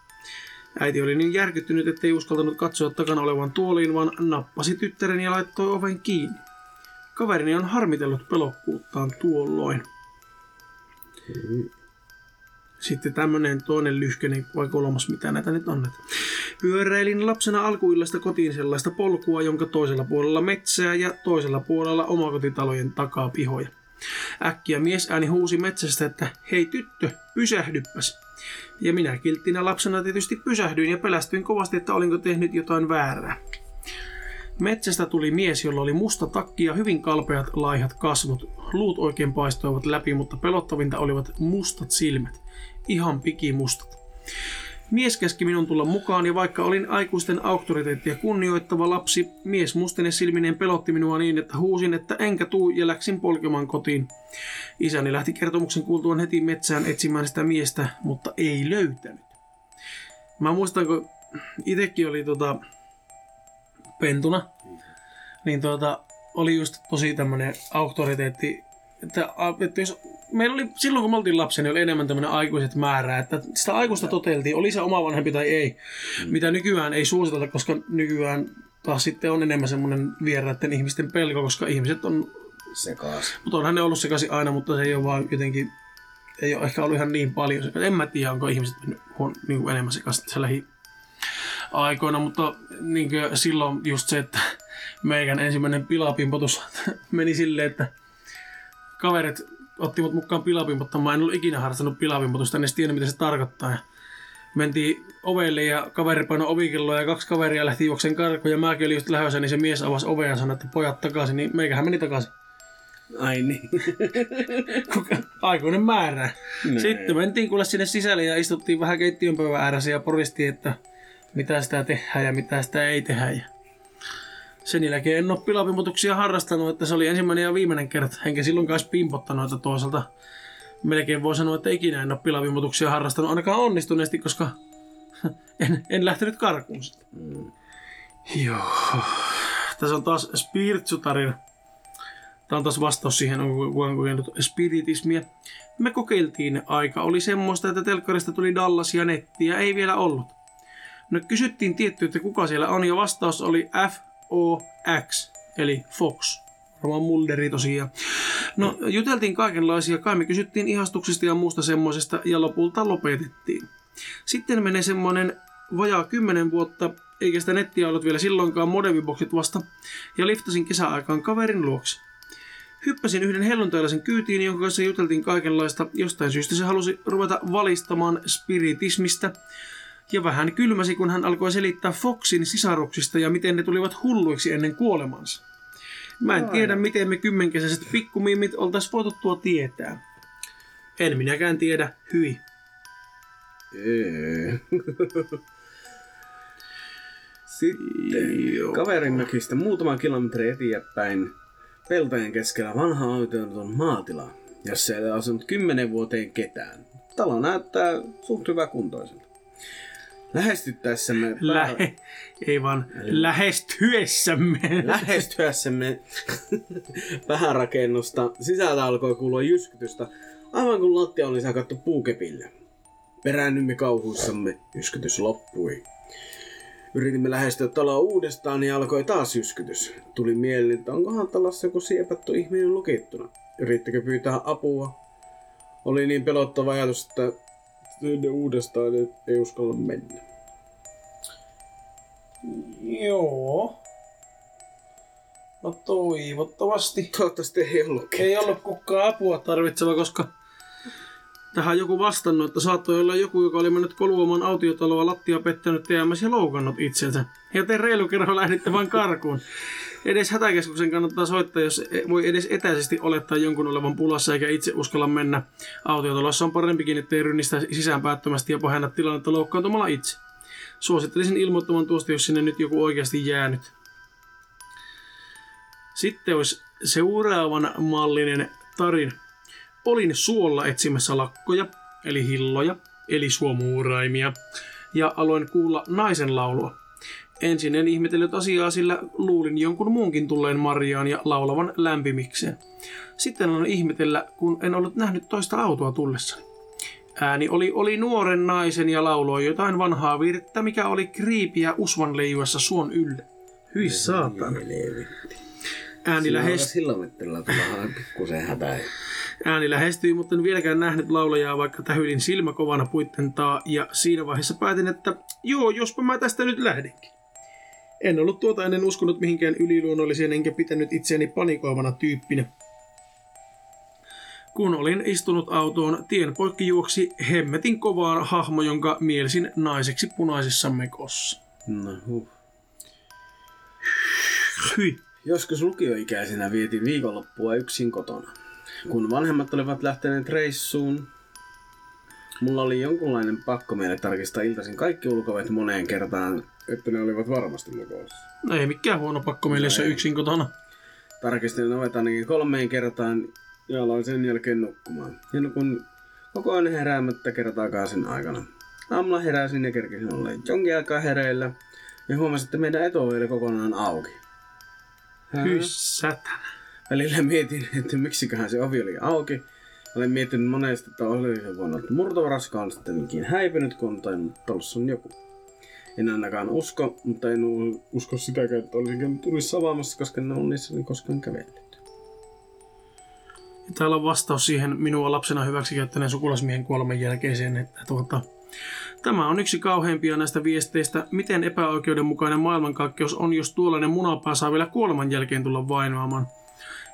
Äiti oli niin järkyttynyt, ettei uskaltanut katsoa takana olevan tuoliin, vaan nappasi tyttären ja laittoi oven kiinni. Kaverini on harmitellut pelokkuuttaan tuolloin. Sitten tämmönen toinen lyhkäinen vai kolmas, mitä näitä nyt on. Pyöräilin lapsena alkuillasta kotiin sellaista polkua, jonka toisella puolella metsää ja toisella puolella omakotitalojen takapihoja. Äkkiä mies ääni huusi metsästä, että hei tyttö, pysähdyppäs. Ja minä kilttinä lapsena tietysti pysähdyin ja pelästyin kovasti, että olinko tehnyt jotain väärää. Metsästä tuli mies, jolla oli musta takki ja hyvin kalpeat laihat kasvot. Luut oikein paistoivat läpi, mutta pelottavinta olivat mustat silmät. Ihan pikimustat. Mies käski minun tulla mukaan ja vaikka olin aikuisten auktoriteettia kunnioittava lapsi, mies mustine silmineen pelotti minua niin, että huusin, että enkä tuu ja läksin polkemaan kotiin. Isäni lähti kertomuksen kuultuaan heti metsään etsimään sitä miestä, mutta ei löytänyt. Mä muistan, kun itekin oli tota, pentuna, niin tuota, oli just tosi tämmönen auktoriteetti, että, että jos meillä oli, silloin kun me oltiin lapsia, niin oli enemmän tämmöinen aikuiset määrä, että sitä aikuista toteltiin, oli se oma vanhempi tai ei, mm. mitä nykyään ei suositella, koska nykyään taas sitten on enemmän semmoinen vieraiden ihmisten pelko, koska ihmiset on, Sekaas. mutta onhan ne ollut sekaisin aina, mutta se ei ole vaan jotenkin, ei ole ehkä ollut ihan niin paljon sekaisin. En mä tiedä, onko ihmiset mennyt huon, niin kuin enemmän sekaisin tässä lähi aikoina, mutta niin kuin silloin just se, että meikän ensimmäinen pilapimpotus meni silleen, että kaverit otti mut mukaan pilapimpottamaan. En ollut ikinä harrastanut pilapimpotusta, en edes tiennyt mitä se tarkoittaa. Ja mentiin ovelle ja kaveri painoi ovikelloa ja kaksi kaveria lähti juoksen karkuun ja mäkin olin just lähdössä, niin se mies avasi ovea ja sanoi, että pojat takaisin, niin meikähän meni takaisin. Ai niin. Kuka? Aikuinen määrä. Näin. Sitten mentiin kuule sinne sisälle ja istuttiin vähän keittiön pöydän ääressä ja poristiin, että mitä sitä tehdään ja mitä sitä ei tehdä. Ja sen jälkeen en ole pilapimpotuksia harrastanut, että se oli ensimmäinen ja viimeinen kerta. Enkä silloinkaan edes pimpottanut, että toisaalta melkein voi sanoa, että ikinä en ole pilapimpotuksia harrastanut, ainakaan onnistuneesti, koska en, en lähtenyt karkuun sitten. Mm. Joo. Tässä on taas Spiritsu-tarina. Tämä on taas vastaus siihen, onko kukaan kokenut spiritismia. Me kokeiltiin, aika oli semmoista, että telkkarista tuli Dallas ja nettiä ei vielä ollut. No kysyttiin tietty, että kuka siellä on, ja vastaus oli F-O-X, eli Fox. Varmaan Mulderi tosiaan. No, juteltiin kaikenlaisia, kai me kysyttiin ihastuksista ja muusta semmoisesta, ja lopulta lopetettiin. Sitten menee semmoinen vajaa 10 vuotta, eikä sitä nettiä ollut vielä silloinkaan modemiboksit vasta, ja liftasin kesäaikaan kaverin luokse. Hyppäsin yhden helluntaalaisen kyytiin, jonka kanssa juteltiin kaikenlaista. Jostain syystä se halusi ruveta valistamaan spiritismistä. Ja vähän kylmäsi, kun hän alkoi selittää Foxin sisaruksista ja miten ne tulivat hulluiksi ennen kuolemansa. Mä en tiedä, miten me kymmenkesäiset pikkumiimit oltais voitu tuo tietää. En minäkään tiedä, hyi. Sitten Joo. kaverin mökistä muutama kilometri eteenpäin peltojen keskellä vanha autioiton maatila, jossa ei ole asunut kymmenen vuoteen ketään. Talo näyttää suht hyvä kuntoiselta. Lähestyttäessämme... Lähe, ei vaan lähestyessämme. Lähestyessämme vähärakennusta sisältä alkoi kuulua jyskytystä, aivan kuin lattia oli sakattu puukepillä. Peräännymme kauhuissamme, jyskytys loppui. Yritimme lähestyä taloa uudestaan ja alkoi taas jyskytys. Tuli mieleen, että onkohan talossa joku siepattu ihminen lukittuna. Yrittikö pyytää apua? Oli niin pelottava ajatus, että sinne uudestaan et ei uskalla mennä. Joo. No toivottavasti. Toivottavasti ei ollut Ei ollut kukaan apua tarvitseva, koska tähän joku vastannut, että saattoi olla joku, joka oli mennyt koluamaan autiotaloa lattia pettänyt TMS ja loukannut itsensä. Ja te reilu kerran lähditte vain karkuun. Edes hätäkeskuksen kannattaa soittaa, jos e- voi edes etäisesti olettaa jonkun olevan pulassa eikä itse uskalla mennä. Autiotalossa on parempikin, ettei rynnistä sisään päättömästi ja pahenna tilannetta loukkaantumalla itse. Suosittelisin ilmoittamaan tuosta, jos sinne nyt joku oikeasti jäänyt. Sitten olisi seuraavan mallinen tarina. Olin suolla etsimässä lakkoja, eli hilloja, eli suomuuraimia, ja aloin kuulla naisen laulua. Ensin en ihmetellyt asiaa, sillä luulin jonkun muunkin tulleen Mariaan ja laulavan lämpimikseen. Sitten aloin ihmetellä, kun en ollut nähnyt toista autoa tullessani. Ääni oli, oli nuoren naisen ja lauloi jotain vanhaa virttä, mikä oli kriipiä usvan leijuessa suon yllä. Hyi saatana. Ääni lähestyi. Pikkusen. Ääni lähestyi, mutta en vieläkään nähnyt laulajaa, vaikka tähyilin silmä kovana puitten taa, ja siinä vaiheessa päätin, että joo, jospa mä tästä nyt lähdenkin. En ollut tuota ennen uskonut mihinkään yliluonnolliseen, enkä pitänyt itseäni panikoivana tyyppinä. Kun olin istunut autoon, tien poikki juoksi hemmetin kovaa hahmo, jonka mielisin naiseksi punaisessa mekossa. No, huh. Hyi. Joskus lukioikäisenä vietin viikonloppua yksin kotona. Kun vanhemmat olivat lähteneet reissuun, mulla oli jonkunlainen pakko meille tarkistaa iltaisin kaikki ulkovet moneen kertaan, että ne olivat varmasti lukossa. No ei mikään huono pakko meille, jos on yksin kotona. Tarkistin ovet ainakin kolmeen kertaan ja aloin sen jälkeen nukkumaan. Ja nukun koko ajan heräämättä kertaakaan sen aikana. Aamulla heräsin ja kerkisin olla jonkin aikaa hereillä ja huomasin, että meidän etuovi oli kokonaan auki. Hää? Hyi sätänä. Välillä mietin, että miksiköhän se ovi oli auki. Olen miettinyt monesti, että oli se voinut olla murtovaraska on sitten ikinä häipynyt, kun on talossa on joku. En ainakaan usko, mutta en usko sitäkään, että olisin tulisi avaamassa, koska ne on niissä niin koskaan kävellyt. Täällä on vastaus siihen minua lapsena hyväksikäyttäneen sukulasmiehen kuoleman jälkeiseen, että tuota, Tämä on yksi kauheimpia näistä viesteistä, miten epäoikeudenmukainen maailmankaikkeus on, jos tuollainen munapää saa vielä kuoleman jälkeen tulla vainoamaan.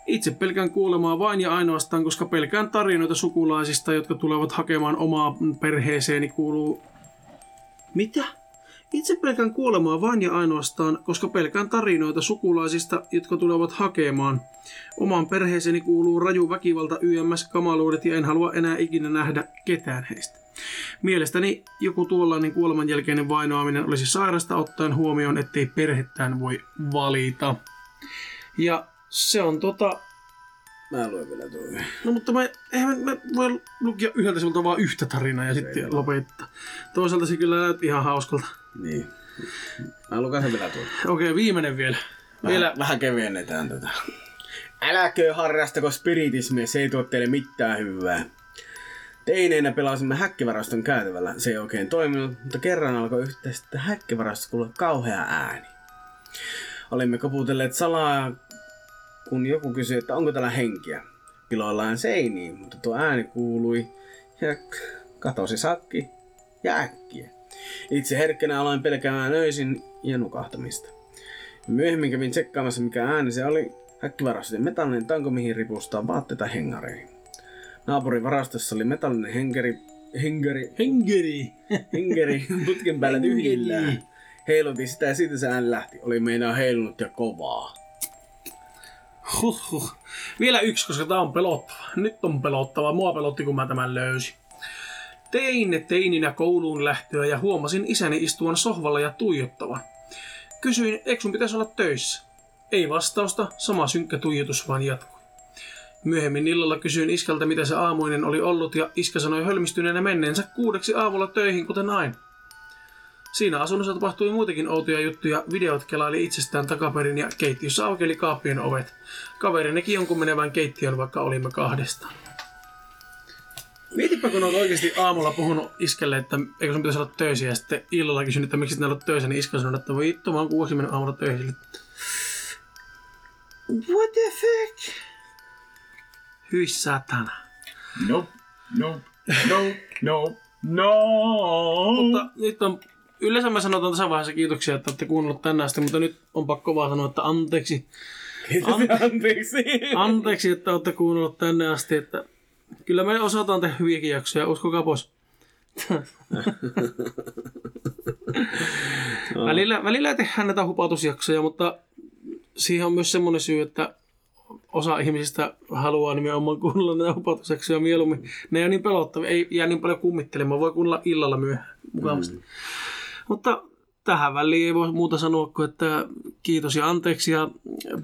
Itse pelkään kuolemaa vain ja ainoastaan, koska pelkään tarinoita sukulaisista, jotka tulevat hakemaan omaa perheeseeni kuuluu... Mitä? Itse pelkään kuolemaa vain ja ainoastaan, koska pelkään tarinoita sukulaisista, jotka tulevat hakemaan. Omaan perheeseeni kuuluu raju väkivalta, YMS, kamaluudet ja en halua enää ikinä nähdä ketään heistä. Mielestäni joku tuollainen kuoleman jälkeinen vainoaminen olisi sairasta ottaen huomioon, ettei perhettään voi valita. Ja se on tota... Mä luen vielä tuo. No mutta mä, eihän mä, mä voi lukia yhdeltä sivulta vaan yhtä tarinaa ja sitten lopettaa. Toisaalta se kyllä näytti ihan hauskalta. Niin. Mä lukasen vielä tuo. Okei, viimeinen vielä. Vähän, Vielä, vähän kevennetään tätä. Äläkö harrastako spiritismiä, se ei tuo teille mitään hyvää. Teineinä pelasimme häkkivaraston käytävällä. Se ei oikein toiminut, mutta kerran alkoi yhteistä häkkivarastosta kuulla kauhea ääni. Olimme koputelleet salaa, kun joku kysyi, että onko täällä henkiä. Piloillaan seiniin, mutta tuo ääni kuului ja katosi sakki ja äkkiä. Itse herkkänä aloin pelkäämään öisin ja nukahtamista. Myöhemmin kävin tsekkaamassa mikä ääni se oli. Häkkivarastojen metallinen tanko mihin ripustaa vaatteita hengareihin. Naapurin varastossa oli metallinen henkeri, henkeri, Hengeri. henkeri putken päällä tyhjillään. Heilutin sitä ja siitä se ääni lähti. Oli meinaa heilunut ja kovaa. Huhhuh. Vielä yksi, koska tää on pelottava. Nyt on pelottava. Mua pelotti, kun mä tämän löysin. Tein teininä kouluun lähtöä ja huomasin isäni istuvan sohvalla ja tuijottavan. Kysyin, eikö sun pitäisi olla töissä? Ei vastausta, sama synkkä tuijotus vaan jatkui. Myöhemmin illalla kysyin iskältä, mitä se aamuinen oli ollut, ja iskä sanoi hölmistyneenä menneensä kuudeksi aamulla töihin, kuten aina. Siinä asunnossa tapahtui muitakin outoja juttuja. Videot kelaili itsestään takaperin ja keittiössä aukeli kaappien ovet. Kaveri näki jonkun menevän keittiön, vaikka olimme kahdestaan. Mietipä, kun olet oikeasti aamulla puhunut iskelle, että eikö sun pitäisi olla töissä, ja sitten illalla kysynyt, että miksi sinä olet töissä, niin iskä sanoi, että voi vittu, mä oon kuusi mennyt aamulla töihin. What the fuck? Hyi satana. Nope, nope, nope, nope, no. Mutta nyt on, yleensä mä sanotaan tässä vaiheessa kiitoksia, että olette kuunnellut tänne asti, mutta nyt on pakko vaan sanoa, että anteeksi. Anteeksi. Anteeksi, että olette kuunnellut tänne asti, että kyllä me osataan tehdä hyviäkin jaksoja, uskokaa pois. välillä, välillä tehdään näitä hupautusjaksoja, mutta siihen on myös semmoinen syy, että osa ihmisistä haluaa nimenomaan kuunnella näitä hupautusjaksoja mieluummin. Ne ei ole niin pelottavia, ei jää niin paljon kummittelemaan, voi kuunnella illalla myöhään mukavasti. Mm. Mutta tähän väliin ei voi muuta sanoa kuin, että kiitos ja anteeksi ja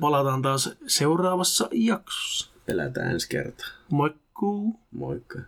palataan taas seuraavassa jaksossa. Pelätään ensi kertaa. Moikkuu! Moikka.